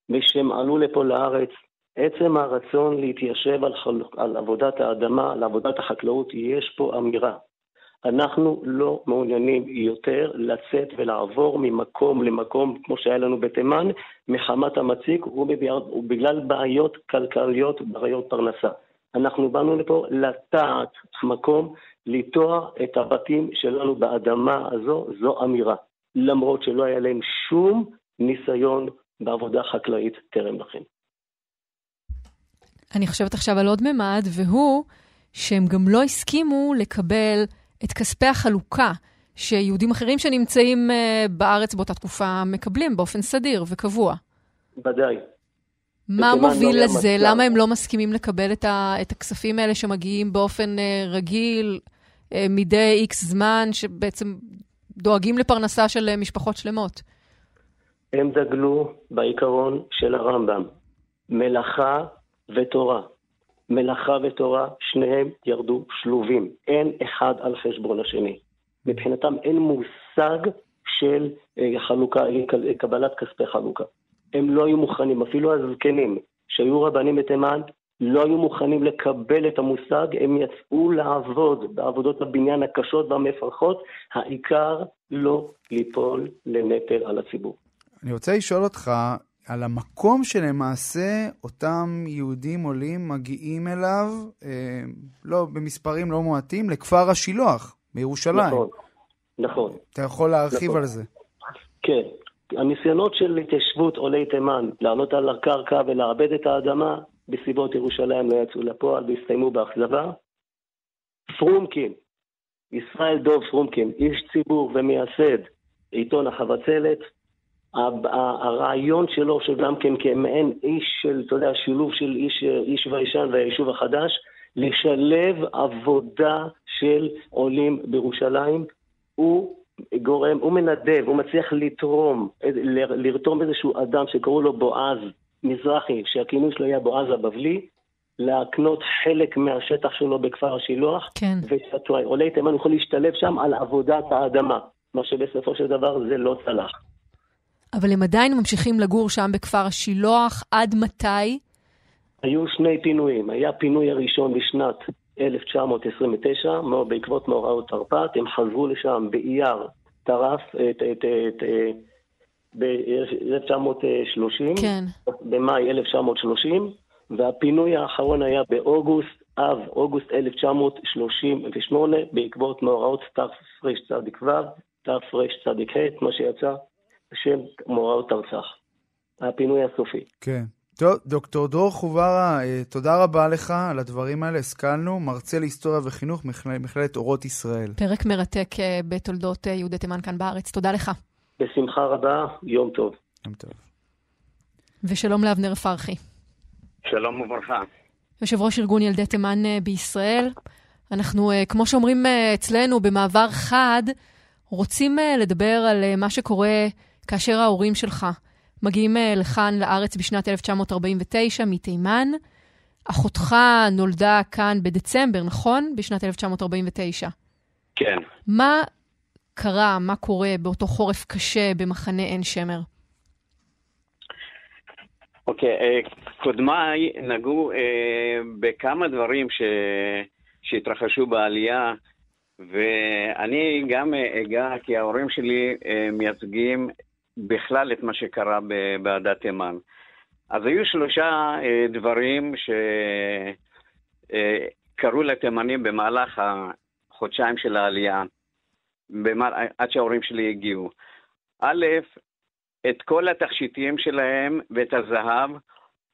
משהם עלו לפה לארץ, עצם הרצון להתיישב על, חל... על עבודת האדמה, על עבודת החקלאות, יש פה אמירה. אנחנו לא מעוניינים יותר לצאת ולעבור ממקום למקום, כמו שהיה לנו בתימן, מחמת המציק ובגלל בעיות כלכליות, בעיות פרנסה. אנחנו באנו לפה לטעת מקום, לטוע את הבתים שלנו באדמה הזו, זו אמירה. למרות שלא היה להם שום ניסיון בעבודה חקלאית טרם לכן. אני חושבת עכשיו על עוד ממד, והוא שהם גם לא הסכימו לקבל את כספי החלוקה שיהודים אחרים שנמצאים uh, בארץ באותה תקופה מקבלים באופן סדיר וקבוע. ודאי. מה מוביל לא לזה? למה הם לא מסכימים לקבל את, ה, את הכספים האלה שמגיעים באופן uh, רגיל uh, מדי איקס זמן, שבעצם דואגים לפרנסה של uh, משפחות שלמות? הם דגלו בעיקרון של הרמב"ם, מלאכה ותורה. מלאכה ותורה, שניהם ירדו שלובים. אין אחד על חשבון השני. מבחינתם אין מושג של אה, חלוקה, קבלת כספי חלוקה. הם לא היו מוכנים, אפילו הזקנים שהיו רבנים בתימן, לא היו מוכנים לקבל את המושג, הם יצאו לעבוד בעבודות הבניין הקשות והמפרכות, העיקר לא ליפול לנטל על הציבור. אני רוצה לשאול אותך, על המקום שלמעשה אותם יהודים עולים מגיעים אליו, אה, לא, במספרים לא מועטים, לכפר השילוח בירושלים. נכון, נכון. אתה יכול להרחיב נכון. על זה. כן. הניסיונות של התיישבות עולי תימן, לעלות על הקרקע ולעבד את האדמה, בסביבות ירושלים לא יצאו לפועל והסתיימו באכזבה. פרומקין, ישראל דוב פרומקין, איש ציבור ומייסד עיתון החבצלת, הרעיון שלו, שגם כן כמעין איש של, אתה יודע, שילוב של איש, איש וישן והיישוב החדש, לשלב עבודה של עולים בירושלים, הוא גורם, הוא מנדב, הוא מצליח לתרום, לרתום איזשהו אדם שקראו לו בועז מזרחי, שהכינוי שלו היה בועז הבבלי, להקנות חלק מהשטח שלו בכפר השילוח, כן. ועולי תימן יכולים להשתלב שם על עבודת האדמה, מה שבסופו של דבר זה לא צלח. אבל הם עדיין ממשיכים לגור שם בכפר השילוח, עד מתי? היו שני פינויים. היה פינוי הראשון בשנת 1929, בעקבות מאורעות תרפ"ט, הם חזרו לשם באייר טרף, ב-1930, כן. במאי 1930, והפינוי האחרון היה באוגוסט, אב, אוגוסט 1938, בעקבות מאורעות תרצ"ו, תרצ"ה, מה שיצא בשם מאורעות תרצ"ח. הפינוי הסופי. כן. טוב, דוקטור דרור חוברה, אה, תודה רבה לך על הדברים האלה, השכלנו, מרצה להיסטוריה וחינוך, מכללת אורות ישראל. פרק מרתק אה, בתולדות אה, יהודי תימן כאן בארץ, תודה לך. בשמחה רבה, יום טוב. יום טוב. ושלום לאבנר פרחי. שלום וברכה. יושב ראש ארגון ילדי תימן בישראל. אנחנו, כמו שאומרים אצלנו, במעבר חד, רוצים לדבר על מה שקורה כאשר ההורים שלך מגיעים אה, לכאן, לארץ, בשנת 1949, מתימן. אחותך נולדה כאן בדצמבר, נכון? בשנת 1949. כן. מה קרה, מה קורה באותו חורף קשה במחנה עין שמר? אוקיי, okay, uh, קודמיי נגעו uh, בכמה דברים ש... שהתרחשו בעלייה, ואני גם אגע, כי ההורים שלי uh, מייצגים בכלל את מה שקרה בעדת תימן. אז היו שלושה אה, דברים שקרו לתימנים במהלך החודשיים של העלייה, במהל... עד שההורים שלי הגיעו. א', את כל התכשיטים שלהם ואת הזהב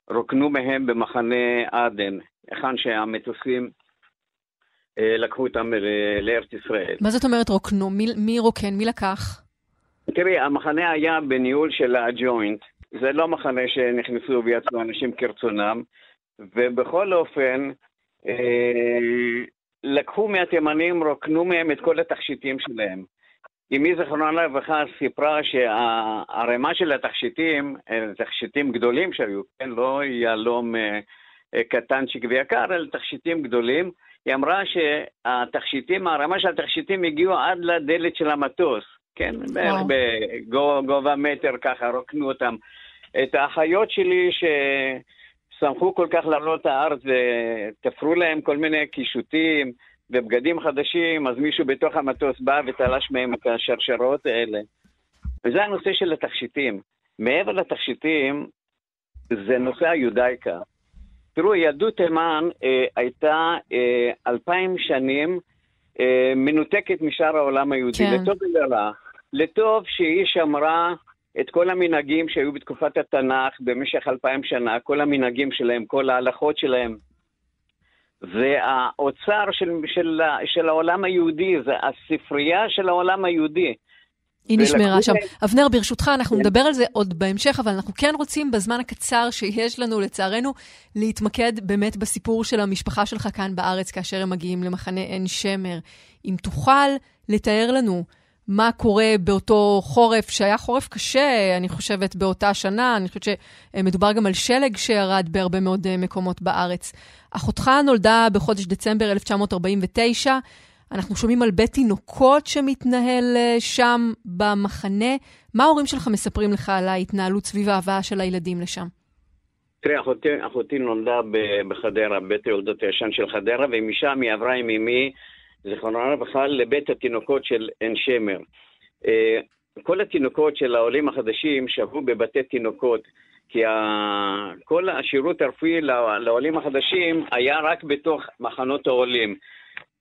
רוקנו מהם במחנה עדן, היכן שהמטוסים אה, לקחו אותם לארץ ישראל. מה זאת אומרת רוקנו? מי, מי רוקן? מי לקח? תראי, המחנה היה בניהול של הג'וינט. זה לא מחנה שנכנסו ויצאו אנשים כרצונם, ובכל אופן, אה, לקחו מהתימנים, רוקנו מהם את כל התכשיטים שלהם. אמי זכרונה לברכה סיפרה שהערימה של התכשיטים, תכשיטים גדולים שהיו, כן, לא יהלום אה, אה, קטנצ'יק ויקר, אלא תכשיטים גדולים. היא אמרה שהתכשיטים, הערימה של התכשיטים הגיעו עד לדלת של המטוס, כן, בערך בגובה מטר ככה, רוקנו אותם. את האחיות שלי ששמחו כל כך לעלות הארץ ותפרו להם כל מיני קישוטים, ובגדים חדשים, אז מישהו בתוך המטוס בא ותלש מהם את השרשרות האלה. וזה הנושא של התכשיטים. מעבר לתכשיטים, זה נושא היודאיקה. תראו, יהדות תימן אה, הייתה אה, אלפיים שנים אה, מנותקת משאר העולם היהודי, כן. לטוב ולרע. לטוב שהיא שמרה את כל המנהגים שהיו בתקופת התנ"ך במשך אלפיים שנה, כל המנהגים שלהם, כל ההלכות שלהם. והאוצר של, של, של העולם היהודי, זה הספרייה של העולם היהודי. היא נשמרה שם. אבנר, ברשותך, אנחנו כן. נדבר על זה עוד בהמשך, אבל אנחנו כן רוצים בזמן הקצר שיש לנו, לצערנו, להתמקד באמת בסיפור של המשפחה שלך כאן בארץ, כאשר הם מגיעים למחנה עין שמר. אם תוכל לתאר לנו מה קורה באותו חורף, שהיה חורף קשה, אני חושבת, באותה שנה. אני חושבת שמדובר גם על שלג שירד בהרבה מאוד אה, מקומות בארץ. אחותך נולדה בחודש דצמבר 1949. אנחנו שומעים על בית תינוקות שמתנהל אה, שם במחנה. מה ההורים שלך מספרים לך על ההתנהלות סביב ההבאה של הילדים לשם? תראה, אחותי, אחותי נולדה בחדרה, בית היולדות הישן של חדרה, ומשם היא עברה עם אמי זיכרונה לברכה, לבית התינוקות של עין שמר. אה, כל התינוקות של העולים החדשים שבו בבתי תינוקות, כי כל השירות הרפואי לעולים החדשים היה רק בתוך מחנות העולים.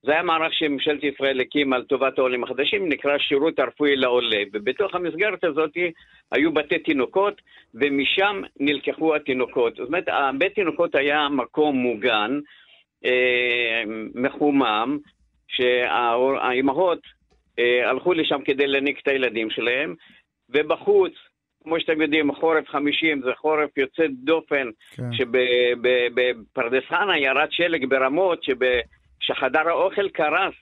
זה היה מערך שממשלת ישראל הקימה על טובת העולים החדשים, נקרא שירות הרפואי לעולה. ובתוך המסגרת הזאת היו בתי תינוקות, ומשם נלקחו התינוקות. זאת אומרת, בית תינוקות היה מקום מוגן, אה, מחומם, שהאימהות אה, הלכו לשם כדי להניק את הילדים שלהם, ובחוץ, כמו שאתם יודעים, חורף 50 זה חורף יוצא דופן, כן. שבפרדס חנה ירד שלג ברמות, שב... שחדר האוכל קרס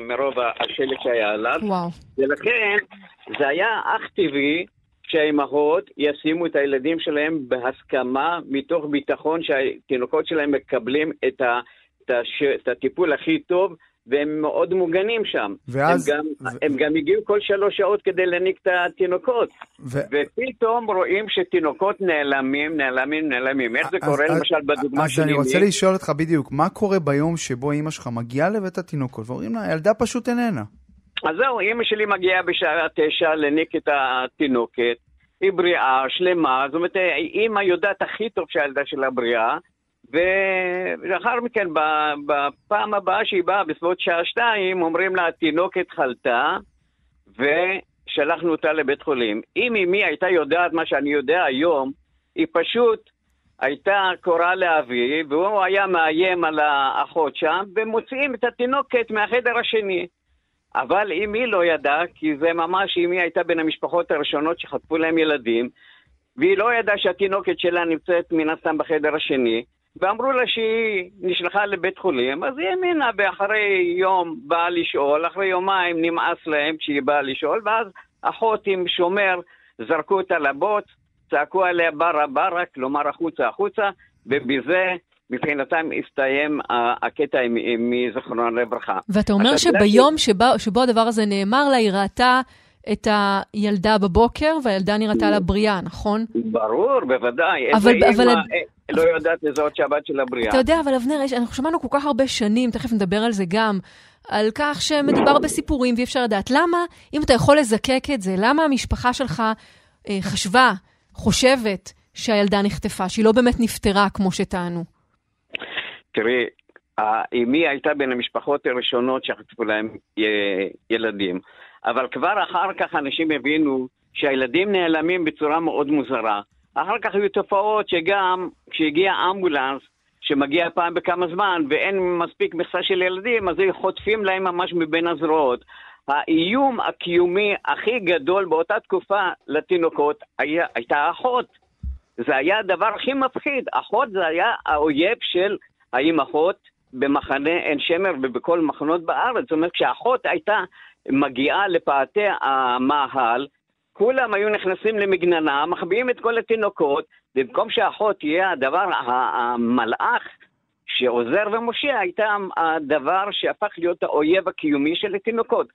מרוב השלג שהיה עליו. וואו. ולכן זה היה אך טבעי שהאימהות ישימו את הילדים שלהם בהסכמה, מתוך ביטחון שהתינוקות שלהם מקבלים את, ה, את, הש, את הטיפול הכי טוב והם מאוד מוגנים שם. ואז... הם גם, ו... הם גם הגיעו כל שלוש שעות כדי להניק את התינוקות. ו... ופתאום רואים שתינוקות נעלמים, נעלמים, נעלמים. איך זה קורה אז, למשל בדוגמה שלי? אז אני רוצה לשאול אותך בדיוק, מה קורה ביום שבו אימא שלך מגיעה לבית התינוקות ואומרים לה, הילדה פשוט איננה. אז זהו, אימא שלי מגיעה בשעה תשע להניק את התינוקת. היא בריאה, שלמה, זאת אומרת, אימא יודעת הכי טוב שהילדה שלה בריאה, ולאחר מכן, בפעם הבאה שהיא באה, בסביבות שעה שתיים, אומרים לה, התינוקת חלתה, ושלחנו אותה לבית חולים. אם אמי הייתה יודעת מה שאני יודע היום, היא פשוט הייתה קוראה לאבי, והוא היה מאיים על האחות שם, ומוציאים את התינוקת מהחדר השני. אבל אמי לא ידעה, כי זה ממש, אמי הייתה בין המשפחות הראשונות שחטפו להם ילדים, והיא לא ידעה שהתינוקת שלה נמצאת מן הסתם בחדר השני, ואמרו לה שהיא נשלחה לבית חולים, אז היא האמינה, ואחרי יום באה לשאול, אחרי יומיים נמאס להם כשהיא באה לשאול, ואז אחות עם שומר זרקו אותה לבוט, צעקו עליה ברה ברה, כלומר החוצה החוצה, ובזה מבחינתם הסתיים הקטע מזכרונה לברכה. ואתה אומר שביום שבו, שבו הדבר הזה נאמר לה, היא ראתה את הילדה בבוקר, והילדה נראתה לה בריאה, נכון? ברור, בוודאי. אבל... אבל... אימא, לא יודעת לזהות שהבת שלה בריאה. אתה יודע, אבל אבנר, אנחנו שמענו כל כך הרבה שנים, תכף נדבר על זה גם, על כך שמדובר בסיפורים ואי אפשר לדעת. למה, אם אתה יכול לזקק את זה, למה המשפחה שלך אה, חשבה, חושבת, שהילדה נחטפה, שהיא לא באמת נפטרה כמו שטענו? תראי, אמי הייתה בין המשפחות הראשונות שחטפו להם ילדים, אבל כבר אחר כך אנשים הבינו שהילדים נעלמים בצורה מאוד מוזרה. אחר כך היו תופעות שגם כשהגיע אמבולנס, שמגיע פעם בכמה זמן ואין מספיק מכסה של ילדים, אז חוטפים להם ממש מבין הזרועות. האיום הקיומי הכי גדול באותה תקופה לתינוקות היה, הייתה האחות. זה היה הדבר הכי מפחיד. אחות זה היה האויב של האימהות במחנה עין שמר ובכל מחנות בארץ. זאת אומרת, כשהאחות הייתה מגיעה לפאתי המאהל, כולם היו נכנסים למגננה, מחביאים את כל התינוקות, במקום שהאחות תהיה הדבר, המלאך שעוזר ומושיע, הייתה הדבר שהפך להיות האויב הקיומי של התינוקות.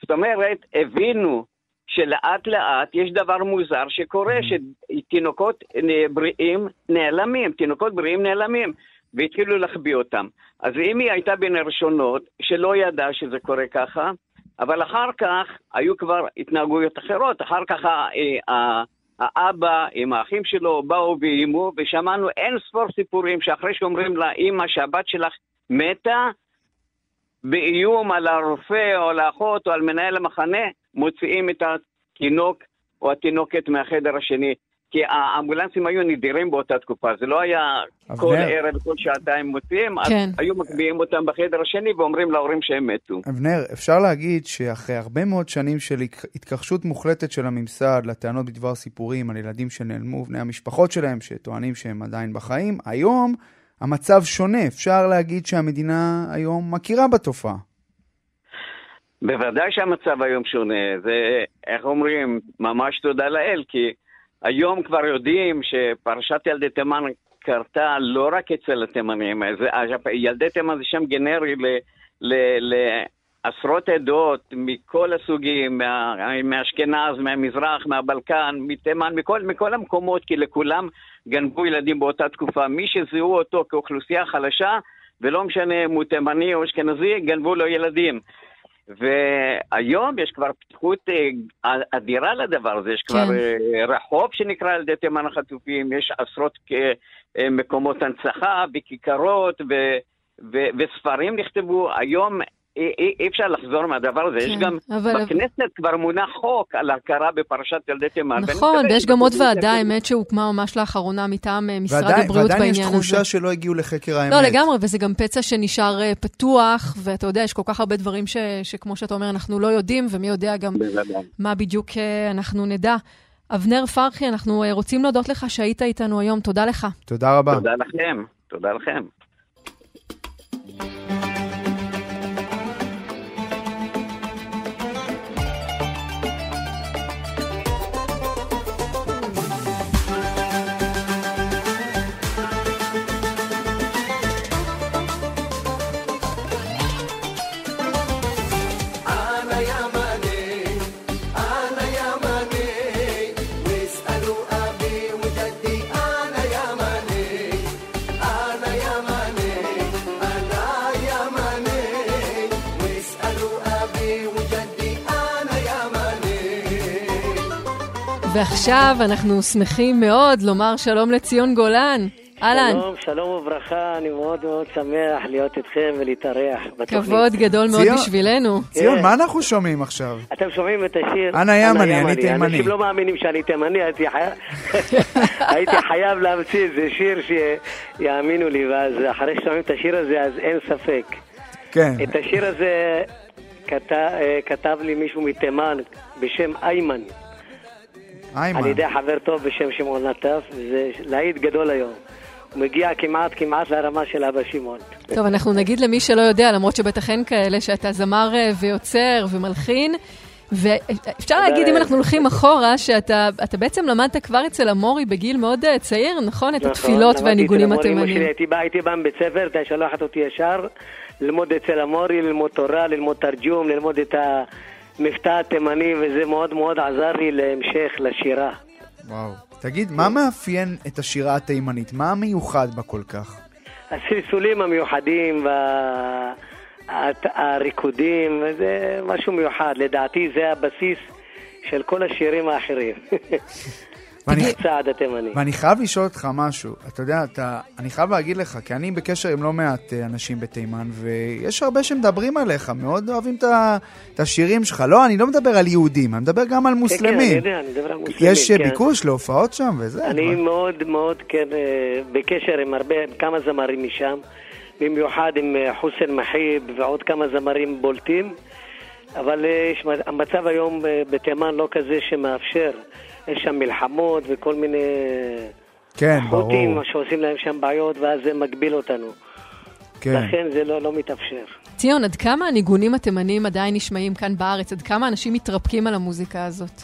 זאת אומרת, הבינו שלאט לאט יש דבר מוזר שקורה, שתינוקות בריאים נעלמים, תינוקות בריאים נעלמים, והתחילו להחביא אותם. אז אם היא הייתה בין הראשונות שלא ידעה שזה קורה ככה, אבל אחר כך היו כבר התנהגויות אחרות, אחר כך אה, האבא עם האחים שלו באו ואיימו, ושמענו אין ספור סיפורים שאחרי שאומרים לאימא שהבת שלך מתה, באיום על הרופא או על האחות או על מנהל המחנה, מוציאים את התינוק או התינוקת מהחדר השני. כי האמבולנסים היו נדירים באותה תקופה, זה לא היה אבנר. כל ערב, כל שעתיים מוציאים, כן. אז היו מקביעים אותם בחדר השני ואומרים להורים שהם מתו. אבנר, אפשר להגיד שאחרי הרבה מאוד שנים של התכחשות מוחלטת של הממסד לטענות בדבר סיפורים על ילדים שנעלמו, בני המשפחות שלהם שטוענים שהם עדיין בחיים, היום המצב שונה. אפשר להגיד שהמדינה היום מכירה בתופעה. בוודאי שהמצב היום שונה. זה, איך אומרים, ממש תודה לאל, כי... היום כבר יודעים שפרשת ילדי תימן קרתה לא רק אצל התימנים, ילדי תימן זה שם גנרי ל, ל, לעשרות עדות מכל הסוגים, מה, מאשכנז, מהמזרח, מהבלקן, מתימן, מכל, מכל המקומות, כי לכולם גנבו ילדים באותה תקופה. מי שזיהו אותו כאוכלוסייה חלשה, ולא משנה אם הוא תימני או אשכנזי, גנבו לו ילדים. והיום יש כבר פתיחות אה, אדירה לדבר הזה, יש כבר כן. אה, רחוב שנקרא על ידי תימן החטופים, יש עשרות אה, מקומות הנצחה בכיכרות וספרים נכתבו. היום אי אפשר לחזור מהדבר הזה. כן, יש גם אבל... בכנסת כבר מונח חוק על הכרה בפרשת ילדי תימן. נכון, ויש גם עוד ועדה, האמת, שהוקמה ממש לאחרונה מטעם אה, משרד ועדי, הבריאות בעניין הזה. ועדיין יש תחושה שלא הגיעו לחקר האמת. לא, לגמרי, וזה גם פצע שנשאר אה, פתוח, ואתה יודע, יש כל כך הרבה דברים ש, שכמו שאתה אומר, אנחנו לא יודעים, ומי יודע גם מה בדיוק אה, אנחנו נדע. אבנר פרחי, אנחנו רוצים להודות לך שהיית איתנו היום. תודה לך. תודה רבה. תודה לכם. תודה לכם. ועכשיו אנחנו שמחים מאוד לומר שלום לציון גולן. אהלן. שלום, שלום וברכה, אני מאוד מאוד שמח להיות איתכם ולהתארח בתוכנית. כבוד גדול מאוד בשבילנו. ציון, כן. מה אנחנו שומעים עכשיו? אתם שומעים את השיר? אנה ימני, אני תימני. אנשים לא מאמינים שאני תימני, <laughs> הייתי חייב להמציא איזה שיר שיאמינו לי, ואז אחרי ששומעים את השיר הזה, אז אין ספק. כן. את השיר הזה אה, כתב לי מישהו מתימן בשם איימן. איימן. על ידי חבר טוב בשם שמעון נטף, זה להיט גדול היום. הוא מגיע כמעט כמעט לרמה של אבא שמעון. טוב, אנחנו נגיד למי שלא יודע, למרות שבטח אין כאלה, שאתה זמר אה, ויוצר ומלחין. ואפשר להגיד, אם אנחנו הולכים אחורה, שאתה בעצם למדת כבר אצל המורי בגיל מאוד אה, צעיר, נכון? את נכון, התפילות והניגונים התימניים. הייתי בא מבית ספר, אתה שולחת אותי ישר ללמוד אצל המורי, ללמוד תורה, ללמוד תרג'ום, ללמוד את ה... מבטא תימני, וזה מאוד מאוד עזר לי להמשך לשירה. וואו. תגיד, מה מאפיין את השירה התימנית? מה המיוחד בה כל כך? הסלסולים המיוחדים והריקודים, זה משהו מיוחד. לדעתי זה הבסיס של כל השירים האחרים. <laughs> ואני- הצעד התימני. ואני חייב לשאול אותך משהו. אתה יודע, אתה, אני חייב להגיד לך, כי אני בקשר עם לא מעט אה, אנשים בתימן, ויש הרבה שמדברים עליך, מאוד אוהבים את את השירים שלך. לא, אני לא מדבר על יהודים, אני מדבר גם על כן, כן, אני מוסלמים. יודע, אני מדבר על מוסלמים. יש אה, כן. ביקוש להופעות שם וזה. אני אבל- מאוד מאוד, כן, אה, בקשר עם הרבה, עם כמה זמרים משם, במיוחד עם חוסן מחיב ועוד כמה זמרים בולטים, אבל יש- המצב היום בתימן לא כזה שמאפשר. יש שם מלחמות וכל מיני כן, ברור. שעושים להם שם בעיות, ואז זה מגביל אותנו. כן. לכן זה לא, לא מתאפשר. ציון, עד כמה הניגונים התימניים עדיין נשמעים כאן בארץ? עד כמה אנשים מתרפקים על המוזיקה הזאת?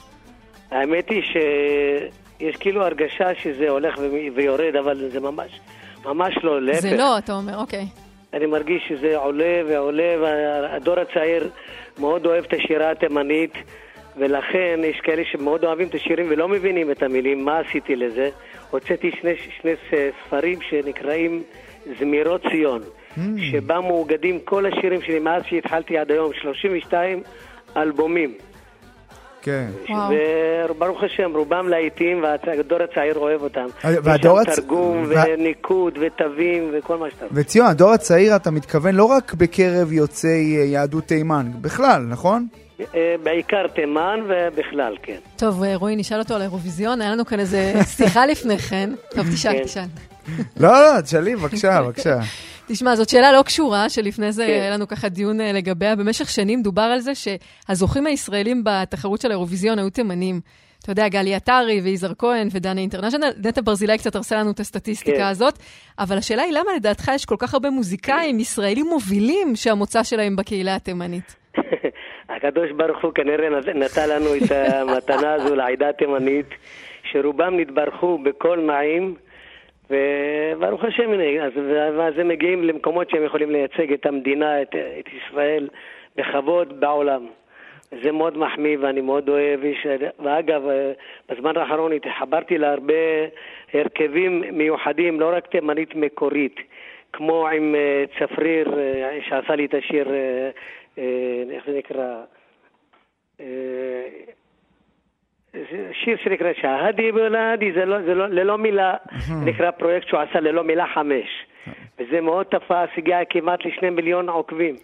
האמת היא שיש כאילו הרגשה שזה הולך ו- ויורד, אבל זה ממש, ממש לא, להפך. זה לא, אתה אומר, אוקיי. אני מרגיש שזה עולה ועולה, והדור הצעיר מאוד אוהב את השירה התימנית, ולכן יש כאלה שמאוד אוהבים את השירים ולא מבינים את המילים, מה עשיתי לזה. הוצאתי שני, שני ספרים שנקראים זמירות ציון, שבה מאוגדים כל השירים שלי מאז שהתחלתי עד היום, 32 אלבומים. כן. וברוך השם, רובם להיטים, והדור הצעיר אוהב אותם. והדור יש שם הצ- תרגום וה- וניקוד ותווים וכל מה שאתה... וציון, הדור הצעיר, אתה מתכוון לא רק בקרב יוצאי אה, יהדות תימן, בכלל, נכון? אה, בעיקר תימן ובכלל, כן. טוב, אה, רועי, נשאל אותו על האירוויזיון, היה לנו כאן איזה שיחה <laughs> לפני כן. טוב, תשאל, כן. תשאל. לא, לא, תשאלי, בבקשה, <laughs> בבקשה. תשמע, זאת שאלה לא קשורה, שלפני זה כן. היה לנו ככה דיון אה, לגביה. במשך שנים דובר על זה שהזוכים הישראלים בתחרות של האירוויזיון היו תימנים. אתה יודע, גלי עטרי ויזהר כהן ודנה אינטרנשיונל, נטע ברזילי קצת הרסה לנו את הסטטיסטיקה כן. הזאת, אבל השאלה היא למה לדעתך יש כל כך הרבה מוזיקאים ישראלים מובילים שהמוצא שלהם בקהילה התימנית? <laughs> הקדוש ברוך הוא כנראה נת- נתן לנו את המתנה הזו לעדה התימנית, שרובם נתברכו בקול נעים, וברוך השם, אז, ואז הם מגיעים למקומות שהם יכולים לייצג את המדינה, את, את ישראל, בכבוד בעולם. זה מאוד מחמיא ואני מאוד אוהב. יש- ואגב, בזמן האחרון התחברתי להרבה הרכבים מיוחדים, לא רק תימנית מקורית, כמו עם אה, צפריר, אה, שעשה לי את השיר, אה, איך זה נקרא? אה, זה שיר שנקרא שההדי בולדי, זה לא, זה לא, ללא מילה, נקרא פרויקט שהוא עשה ללא מילה חמש. וזה מאוד תפס, הגיע כמעט לשני מיליון עוקבים.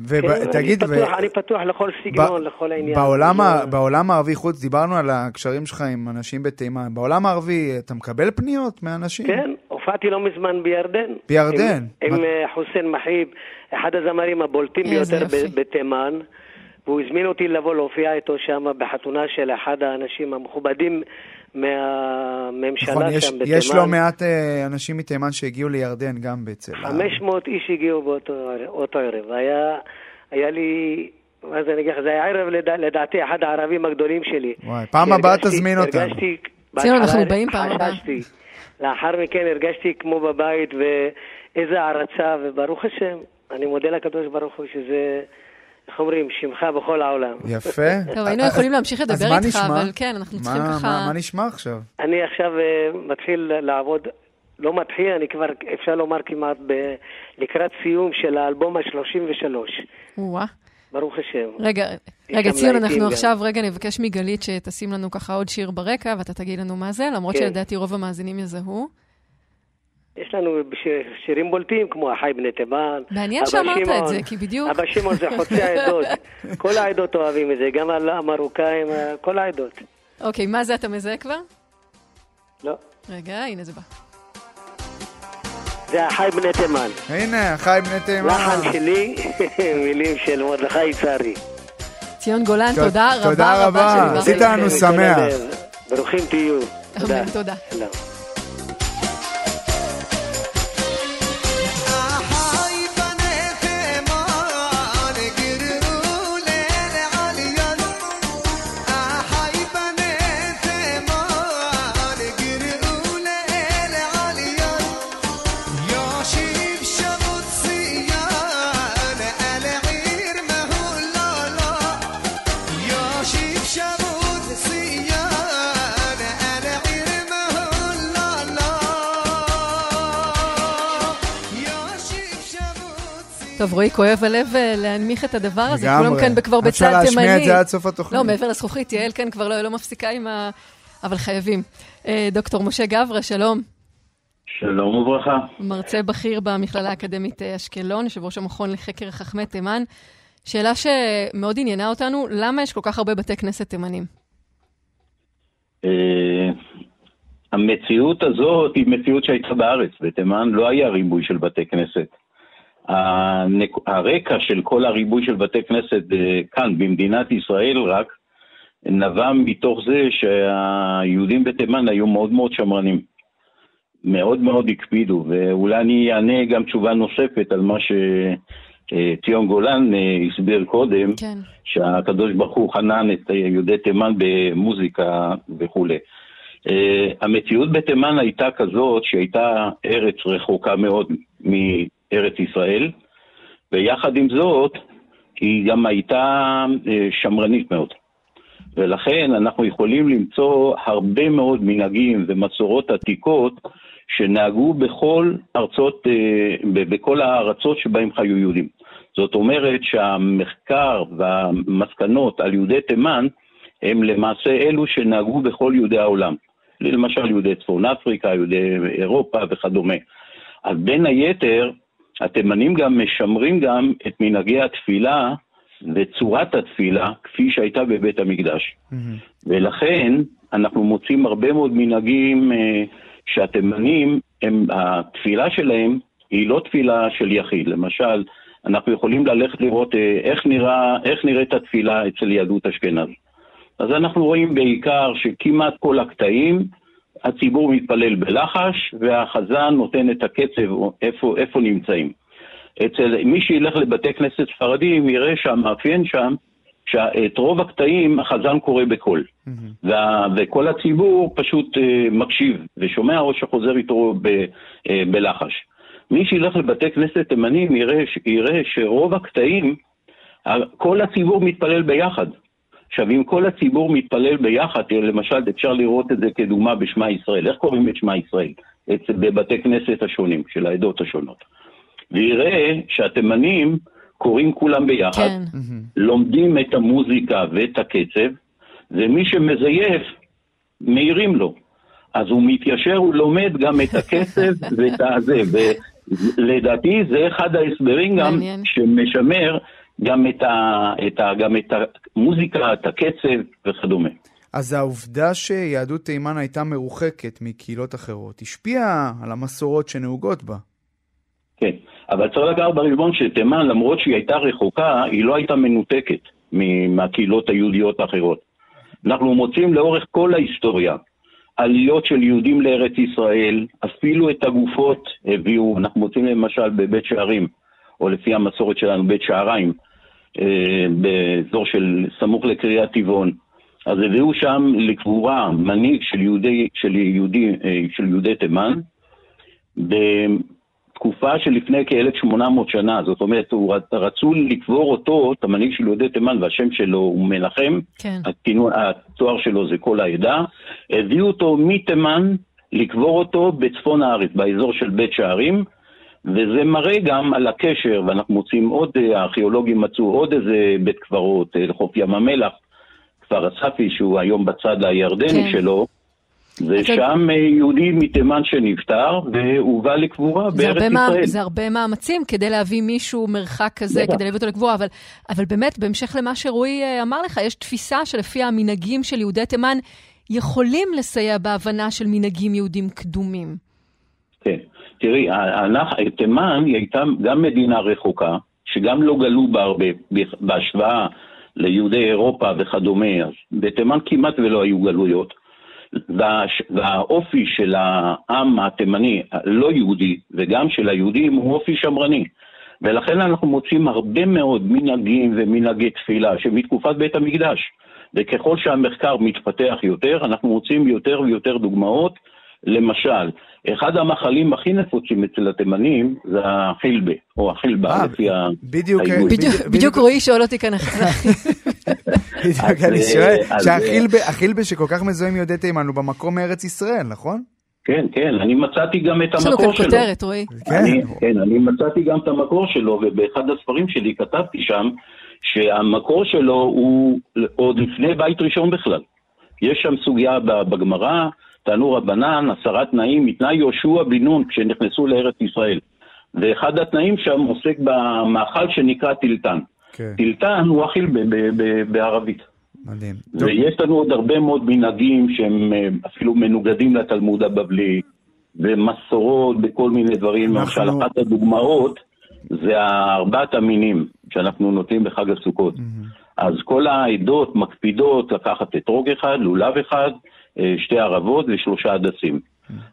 ותגיד, כן, אני, פתוח, אני פתוח לכל סגנון, לכל העניין. זה- בעולם הערבי, חוץ, דיברנו על הקשרים שלך עם אנשים בתימן, בעולם הערבי אתה מקבל פניות מאנשים? כן, הופעתי לא מזמן בירדן. בירדן. עם, עם אה, חוסיין מחי, אחד הזמרים הבולטים ביותר בתימן, והוא הזמין אותי לבוא להופיע איתו שם בחתונה של אחד האנשים המכובדים מהממשלה נכון, יש, שם בתימן. יש לא מעט אה, אנשים מתימן שהגיעו לירדן גם בעצם. 500 איש הגיעו באותו אותו ערב. היה, היה לי, מה זה אני אגיד לך, זה היה ערב לדע, לדעתי אחד הערבים הגדולים שלי. וואי, פעם הבאה תזמין אותם. הרגשתי, ציון, אנחנו באים פעם הבאה. לאחר מכן הרגשתי כמו בבית, ואיזה הערצה, וברוך השם, אני מודה לקדוש ברוך הוא שזה, איך אומרים, שמך בכל העולם. יפה. טוב, היינו יכולים להמשיך לדבר איתך? אבל כן, אנחנו צריכים ככה... מה- נשמע עכשיו? אני עכשיו אה, מתחיל לעבוד, לא מתחיל, אני כבר, אפשר לומר כמעט לקראת סיום של האלבום ה-33. ברוך השם. רגע, רגע, ציון, אנחנו גם. עכשיו רגע נבקש מגלית שתשים לנו ככה עוד שיר ברקע, ואתה תגיד לנו מה זה, למרות כן. שלדעתי רוב המאזינים יזהו. יש לנו שירים בולטים כמו החי בני תימן. מעניין שאמרת את שמעון. זה, כי בדיוק... אבא שמעון זה חוצי העדות. <laughs> כל העדות אוהבים את זה, גם המרוקאים, כל העדות. אוקיי, מה זה אתה מזהה כבר? לא. רגע, הנה זה בא. זה החי בני תימן. הנה, חי בני תימן. לחן שלי, <laughs> מילים של מרדכי יצהרי. ציון גולן, תודה רבה תודה רבה רבה. שדיברת עשית. לנו שמח. ברוכים תהיו. תודה. טוב, רועי, כואב הלב אה, להנמיך את הדבר הזה. לגמרי. כולם כאן כבר בצד תימני. אפשר להשמיע את זה עד סוף התוכנית. לא, מעבר לזכוכית, יעל כאן כבר לא, לא מפסיקה עם ה... אבל חייבים. אה, דוקטור משה גברה, שלום. שלום וברכה. מרצה בכיר במכללה האקדמית אה, אשקלון, יושב ראש המכון לחקר חכמי תימן. שאלה שמאוד עניינה אותנו, למה יש כל כך הרבה בתי כנסת תימנים? המציאות הזאת היא מציאות שהייתה בארץ. בתימן לא היה ריבוי של בתי כנסת. הרקע של כל הריבוי של בתי כנסת אה, כאן, במדינת ישראל רק, נבע מתוך זה שהיהודים בתימן היו מאוד מאוד שמרנים. מאוד מאוד הקפידו, ואולי אני אענה גם תשובה נוספת על מה שציון גולן אה, הסביר קודם, כן. שהקדוש ברוך הוא חנן את יהודי תימן במוזיקה וכולי. המציאות בתימן הייתה כזאת שהייתה ארץ רחוקה מאוד מארץ ישראל, ויחד עם זאת היא גם הייתה uh, שמרנית מאוד. ולכן אנחנו יכולים למצוא הרבה מאוד מנהגים ומסורות עתיקות שנהגו בכל ארצות, uh, בכל הארצות שבהם חיו יהודים. זאת אומרת שהמחקר והמסקנות על יהודי תימן הם למעשה אלו שנהגו בכל יהודי העולם. למשל יהודי צפון אפריקה, יהודי אירופה וכדומה. אז בין היתר, התימנים גם משמרים גם את מנהגי התפילה וצורת התפילה כפי שהייתה בבית המקדש. Mm-hmm. ולכן אנחנו מוצאים הרבה מאוד מנהגים אה, שהתימנים, הם, התפילה שלהם היא לא תפילה של יחיד. למשל, אנחנו יכולים ללכת לראות אה, איך, נראה, איך נראית התפילה אצל יהדות אשכנז. אז אנחנו רואים בעיקר שכמעט כל הקטעים, הציבור מתפלל בלחש, והחזן נותן את הקצב איפה, איפה נמצאים. אצל מי שילך לבתי כנסת ספרדים יראה שהמאפיין שם, שאת רוב הקטעים החזן קורא בקול. Mm-hmm. וה, וכל הציבור פשוט uh, מקשיב ושומע או שחוזר איתו ב, uh, בלחש. מי שילך לבתי כנסת תימנים יראה, יראה שרוב הקטעים, כל הציבור מתפלל ביחד. עכשיו, אם כל הציבור מתפלל ביחד, למשל, אפשר לראות את זה כדוגמה בשמע ישראל. איך קוראים את שמע ישראל? את, בבתי כנסת השונים, של העדות השונות. ויראה שהתימנים קוראים כולם ביחד, כן. לומדים את המוזיקה ואת הקצב, ומי שמזייף, מעירים לו. אז הוא מתיישר, הוא לומד גם את הקצב <laughs> ואת הזה. ולדעתי זה אחד ההסברים גם שמשמר גם את, ה, את, ה, גם את המוזיקה, את הקצב וכדומה. אז העובדה שיהדות תימן הייתה מרוחקת מקהילות אחרות השפיעה על המסורות שנהוגות בה. כן, אבל צריך לקחת בחשבון שתימן, למרות שהיא הייתה רחוקה, היא לא הייתה מנותקת מהקהילות היהודיות האחרות. אנחנו מוצאים לאורך כל ההיסטוריה עליות של יהודים לארץ ישראל, אפילו את הגופות הביאו, אנחנו מוצאים למשל בבית שערים, או לפי המסורת שלנו, בית שעריים, באזור של סמוך לקריית טבעון. אז הביאו שם לקבורה מנהיג של יהודי, של יהודי, אה, של יהודי תימן, בתקופה שלפני כ-1800 שנה, זאת אומרת, רצו לקבור אותו, את המנהיג של יהודי תימן, והשם שלו הוא מנחם, כן. התואר שלו זה כל העדה, הביאו אותו מתימן לקבור אותו בצפון הארץ, באזור של בית שערים, וזה מראה גם על הקשר, ואנחנו מוצאים עוד, אה, הארכיאולוגים מצאו עוד איזה בית קברות אה, לחוף ים המלח, כפר אספי, שהוא היום בצד הירדני כן. שלו, ושם אתה... יהודי מתימן שנפטר, והובא לקבורה בארץ ישראל. מה, זה הרבה מאמצים כדי להביא מישהו מרחק כזה, כדי להביא אותו לקבורה, אבל, אבל באמת, בהמשך למה שרועי אה, אמר לך, יש תפיסה שלפי המנהגים של יהודי תימן יכולים לסייע בהבנה של מנהגים יהודים קדומים. כן. תראי, תימן היא הייתה גם מדינה רחוקה, שגם לא גלו בה הרבה בהשוואה ליהודי אירופה וכדומה, אז בתימן כמעט ולא היו גלויות. והאופי של העם התימני הלא יהודי וגם של היהודים הוא אופי שמרני. ולכן אנחנו מוצאים הרבה מאוד מנהגים ומנהגי תפילה שמתקופת בית המקדש. וככל שהמחקר מתפתח יותר, אנחנו מוצאים יותר ויותר דוגמאות. למשל, אחד המאכלים הכי נפוצים אצל התימנים זה החילבה, או החילבה, אה, לפי ה... בדיוק, בדיוק רועי שואל אותי כאן אחרי. <laughs> בדיוק, אני שואל, שהחילבה שכל כך מזוהה עם יהודי תימן הוא במקום מארץ ישראל, נכון? כן, כן, אני מצאתי גם את יש לנו המקור כאן שלו. כותרת, רועי. אני, כן, אני מצאתי גם את המקור שלו, ובאחד הספרים שלי כתבתי שם שהמקור שלו הוא עוד לפני בית ראשון בכלל. יש שם סוגיה בגמרא, תענו רבנן, עשרה תנאים, מתנאי יהושע בן נון כשנכנסו לארץ ישראל. ואחד התנאים שם עוסק במאכל שנקרא טילטן. כן, טילטן הוא אכיל ב- ב- ב- בערבית. מדהים. ויש לנו עוד הרבה מאוד מנהגים שהם אה, אפילו מנוגדים לתלמוד הבבלי, ומסורות בכל מיני דברים. אנחנו- למשל, אחת הדוגמאות זה ארבעת המינים שאנחנו נוטלים בחג הסוכות. אז כל העדות מקפידות לקחת אתרוג אחד, לולב אחד, שתי ערבות ושלושה הדסים.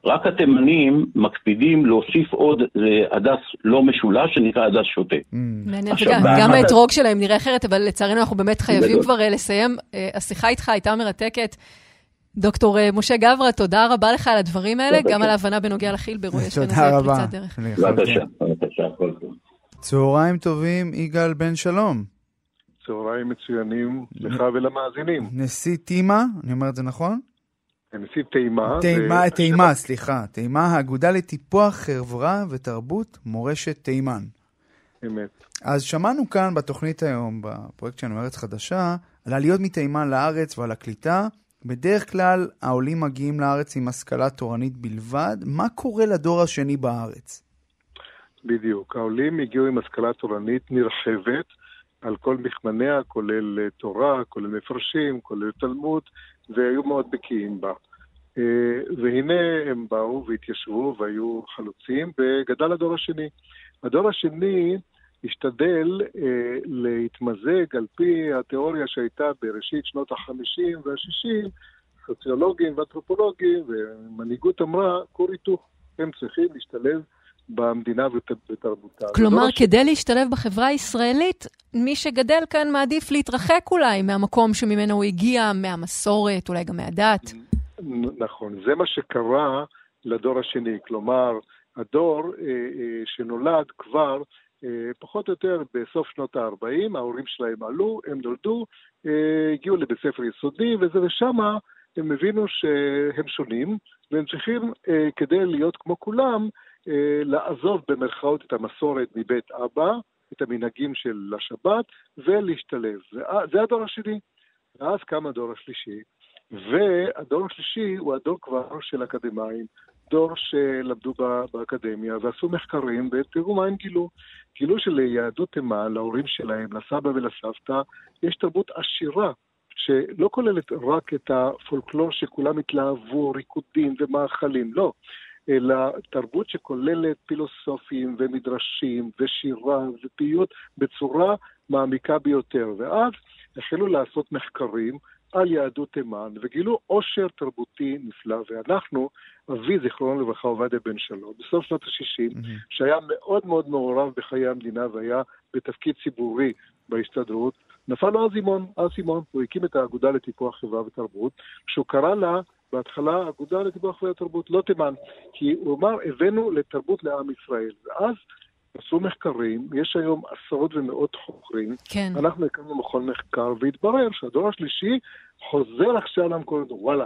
רק התימנים מקפידים להוסיף עוד אה, הדס לא משולש, שנקרא הדס שוטה. מעניין, וגם באחת גם האתרוג שלהם נראה אחרת, אבל לצערנו אנחנו באמת חייבים. כבר אה, לסיים. אה, השיחה איתך הייתה מרתקת. דוקטור אה, משה גברה, תודה רבה לך על הדברים האלה. גם על ההבנה בנוגע לחילבר, יש כאן תודה איזה רבה. פריצת דרך. בבקשה, בבקשה, כל טוב. צהריים טובים, יגאל בן שלום. צהריים מצוינים לך ולמאזינים. נשיא תימה, אני אומר את זה נכון? נשיא תימה. תימה, ו- תימה, סליחה. תימה, האגודה לטיפוח חברה ותרבות מורשת תימן. אמת. אז שמענו כאן בתוכנית היום, בפרויקט שלנו ארץ חדשה, על העליות מתימן לארץ ועל הקליטה. בדרך כלל העולים מגיעים לארץ עם השכלה תורנית בלבד. מה קורה לדור השני בארץ? בדיוק. העולים הגיעו עם השכלה תורנית נרחבת על כל מכמניה, כולל אה, תורה, כולל מפרשים, כולל תלמוד, והיו מאוד בקיאים בה. אה, והנה הם באו והתיישבו והיו חלוצים, וגדל הדור השני. הדור השני השתדל אה, להתמזג על פי התיאוריה שהייתה בראשית שנות ה-50 וה-60, סוציולוגים ואנתרופולוגים, ומנהיגות אמרה, כור היתוך, הם צריכים להשתלב במדינה ות- ותרבותה. כלומר, הדור כדי להשתלב בחברה הישראלית, מי שגדל כאן מעדיף להתרחק אולי מהמקום שממנו הוא הגיע, מהמסורת, אולי גם מהדת. נכון, זה מה שקרה לדור השני. כלומר, הדור אה, אה, שנולד כבר אה, פחות או יותר בסוף שנות ה-40, ההורים שלהם עלו, הם נולדו, אה, הגיעו לבית ספר יסודי, וזה ושמה הם הבינו שהם שונים, והם צריכים, אה, כדי להיות כמו כולם, לעזוב במרכאות את המסורת מבית אבא, את המנהגים של השבת, ולהשתלב. זה הדור השני. ואז קם הדור השלישי, והדור השלישי הוא הדור כבר של אקדמאים, דור שלמדו באקדמיה ועשו מחקרים, ותראו מה הם גילו. גילו שליהדות תימן, להורים שלהם, לסבא ולסבתא, יש תרבות עשירה. שלא כוללת רק את הפולקלור שכולם התלהבו, ריקודים ומאכלים, לא. אלא תרבות שכוללת פילוסופים ומדרשים ושירה ופיוט בצורה מעמיקה ביותר. ואז החלו לעשות מחקרים על יהדות תימן, וגילו עושר תרבותי נפלא. ואנחנו, אבי, זיכרונו לברכה, עובדיה בן שלום, בסוף שנות ה-60, שהיה מאוד מאוד מעורב בחיי המדינה והיה בתפקיד ציבורי בהסתדרות, נפל לו האסימון, האסימון, הוא הקים את האגודה לטיפוח חברה ותרבות, שהוא קרא לה בהתחלה אגודה לטיפוח חברה ותרבות, לא תימן, כי הוא אמר, הבאנו לתרבות לעם ישראל. ואז עשו מחקרים, יש היום עשרות ומאות חוקרים. כן. אנחנו הקמנו מכון מחקר, והתברר שהדור השלישי חוזר עכשיו למקורות, וואלה,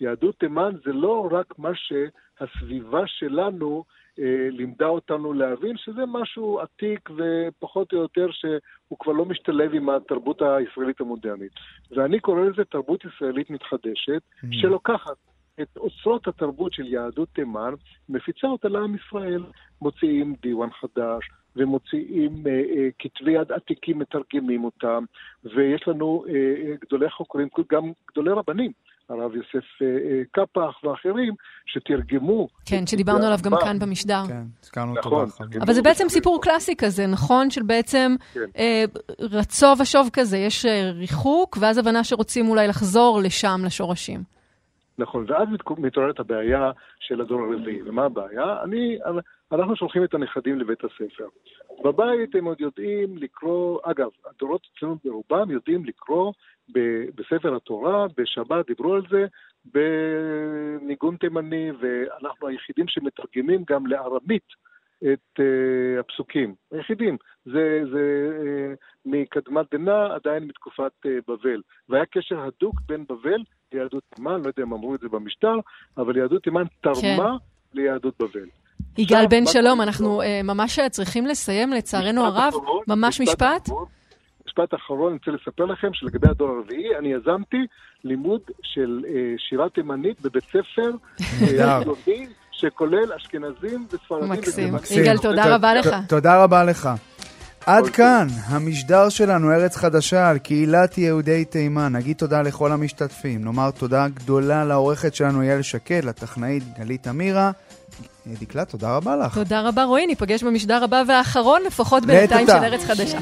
יהדות תימן זה לא רק מה שהסביבה שלנו אה, לימדה אותנו להבין, שזה משהו עתיק ופחות או יותר שהוא כבר לא משתלב עם התרבות הישראלית המודרנית. ואני קורא לזה תרבות ישראלית מתחדשת, שלוקחת את אוצרות התרבות של יהדות תימן, מפיצה אותה לעם ישראל. מוציאים דיוואן חדש, ומוציאים אה, אה, כתבי יד עתיקים, מתרגמים אותם, ויש לנו אה, גדולי חוקרים, גם גדולי רבנים, הרב יוסף אה, אה, קפח ואחרים, שתרגמו. כן, שדיברנו עליו גם הרמב"ם. כאן במשדר. כן, הזכרנו אותו נכון. בהרחבה. אבל זה בעצם סיפור קלאסי כזה, נכון? של בעצם כן. אה, רצו ושוב כזה, יש ריחוק, ואז הבנה שרוצים אולי לחזור לשם, לשורשים. נכון, ואז מת- מתעוררת הבעיה של הדור הרביעי. ומה הבעיה? אני, אנחנו שולחים את הנכדים לבית הספר. בבית הם עוד יודעים לקרוא, אגב, הדורות אצלנו ברובם יודעים לקרוא בספר התורה, בשבת, דיברו על זה, בניגון תימני, ואנחנו היחידים שמתרגמים גם לארמית את uh, הפסוקים, היחידים. זה, זה uh, מקדמת דנא, עדיין מתקופת uh, בבל. והיה קשר הדוק בין בבל ליהדות תימן, לא יודע אם אמרו את זה במשטר, אבל יהדות תימן תרמה כן. ליהדות בבל. יגאל בן שלום, אנחנו uh, ממש צריכים לסיים, לצערנו הרב. אחרון, ממש משפט. משפט? משפט אחרון, אני רוצה לספר לכם שלגבי הדור הרביעי, אני יזמתי לימוד של uh, שירה תימנית בבית ספר. שכולל אשכנזים וספרדים. מקסים. יגאל, תודה רבה לך. תודה רבה לך. עד כאן המשדר שלנו, ארץ חדשה, על קהילת יהודי תימן. נגיד תודה לכל המשתתפים. נאמר תודה גדולה לעורכת שלנו אייל שקד, לטכנאית גלית אמירה. דקלה, תודה רבה לך. תודה רבה, רועי. ניפגש במשדר הבא והאחרון, לפחות בינתיים של ארץ חדשה.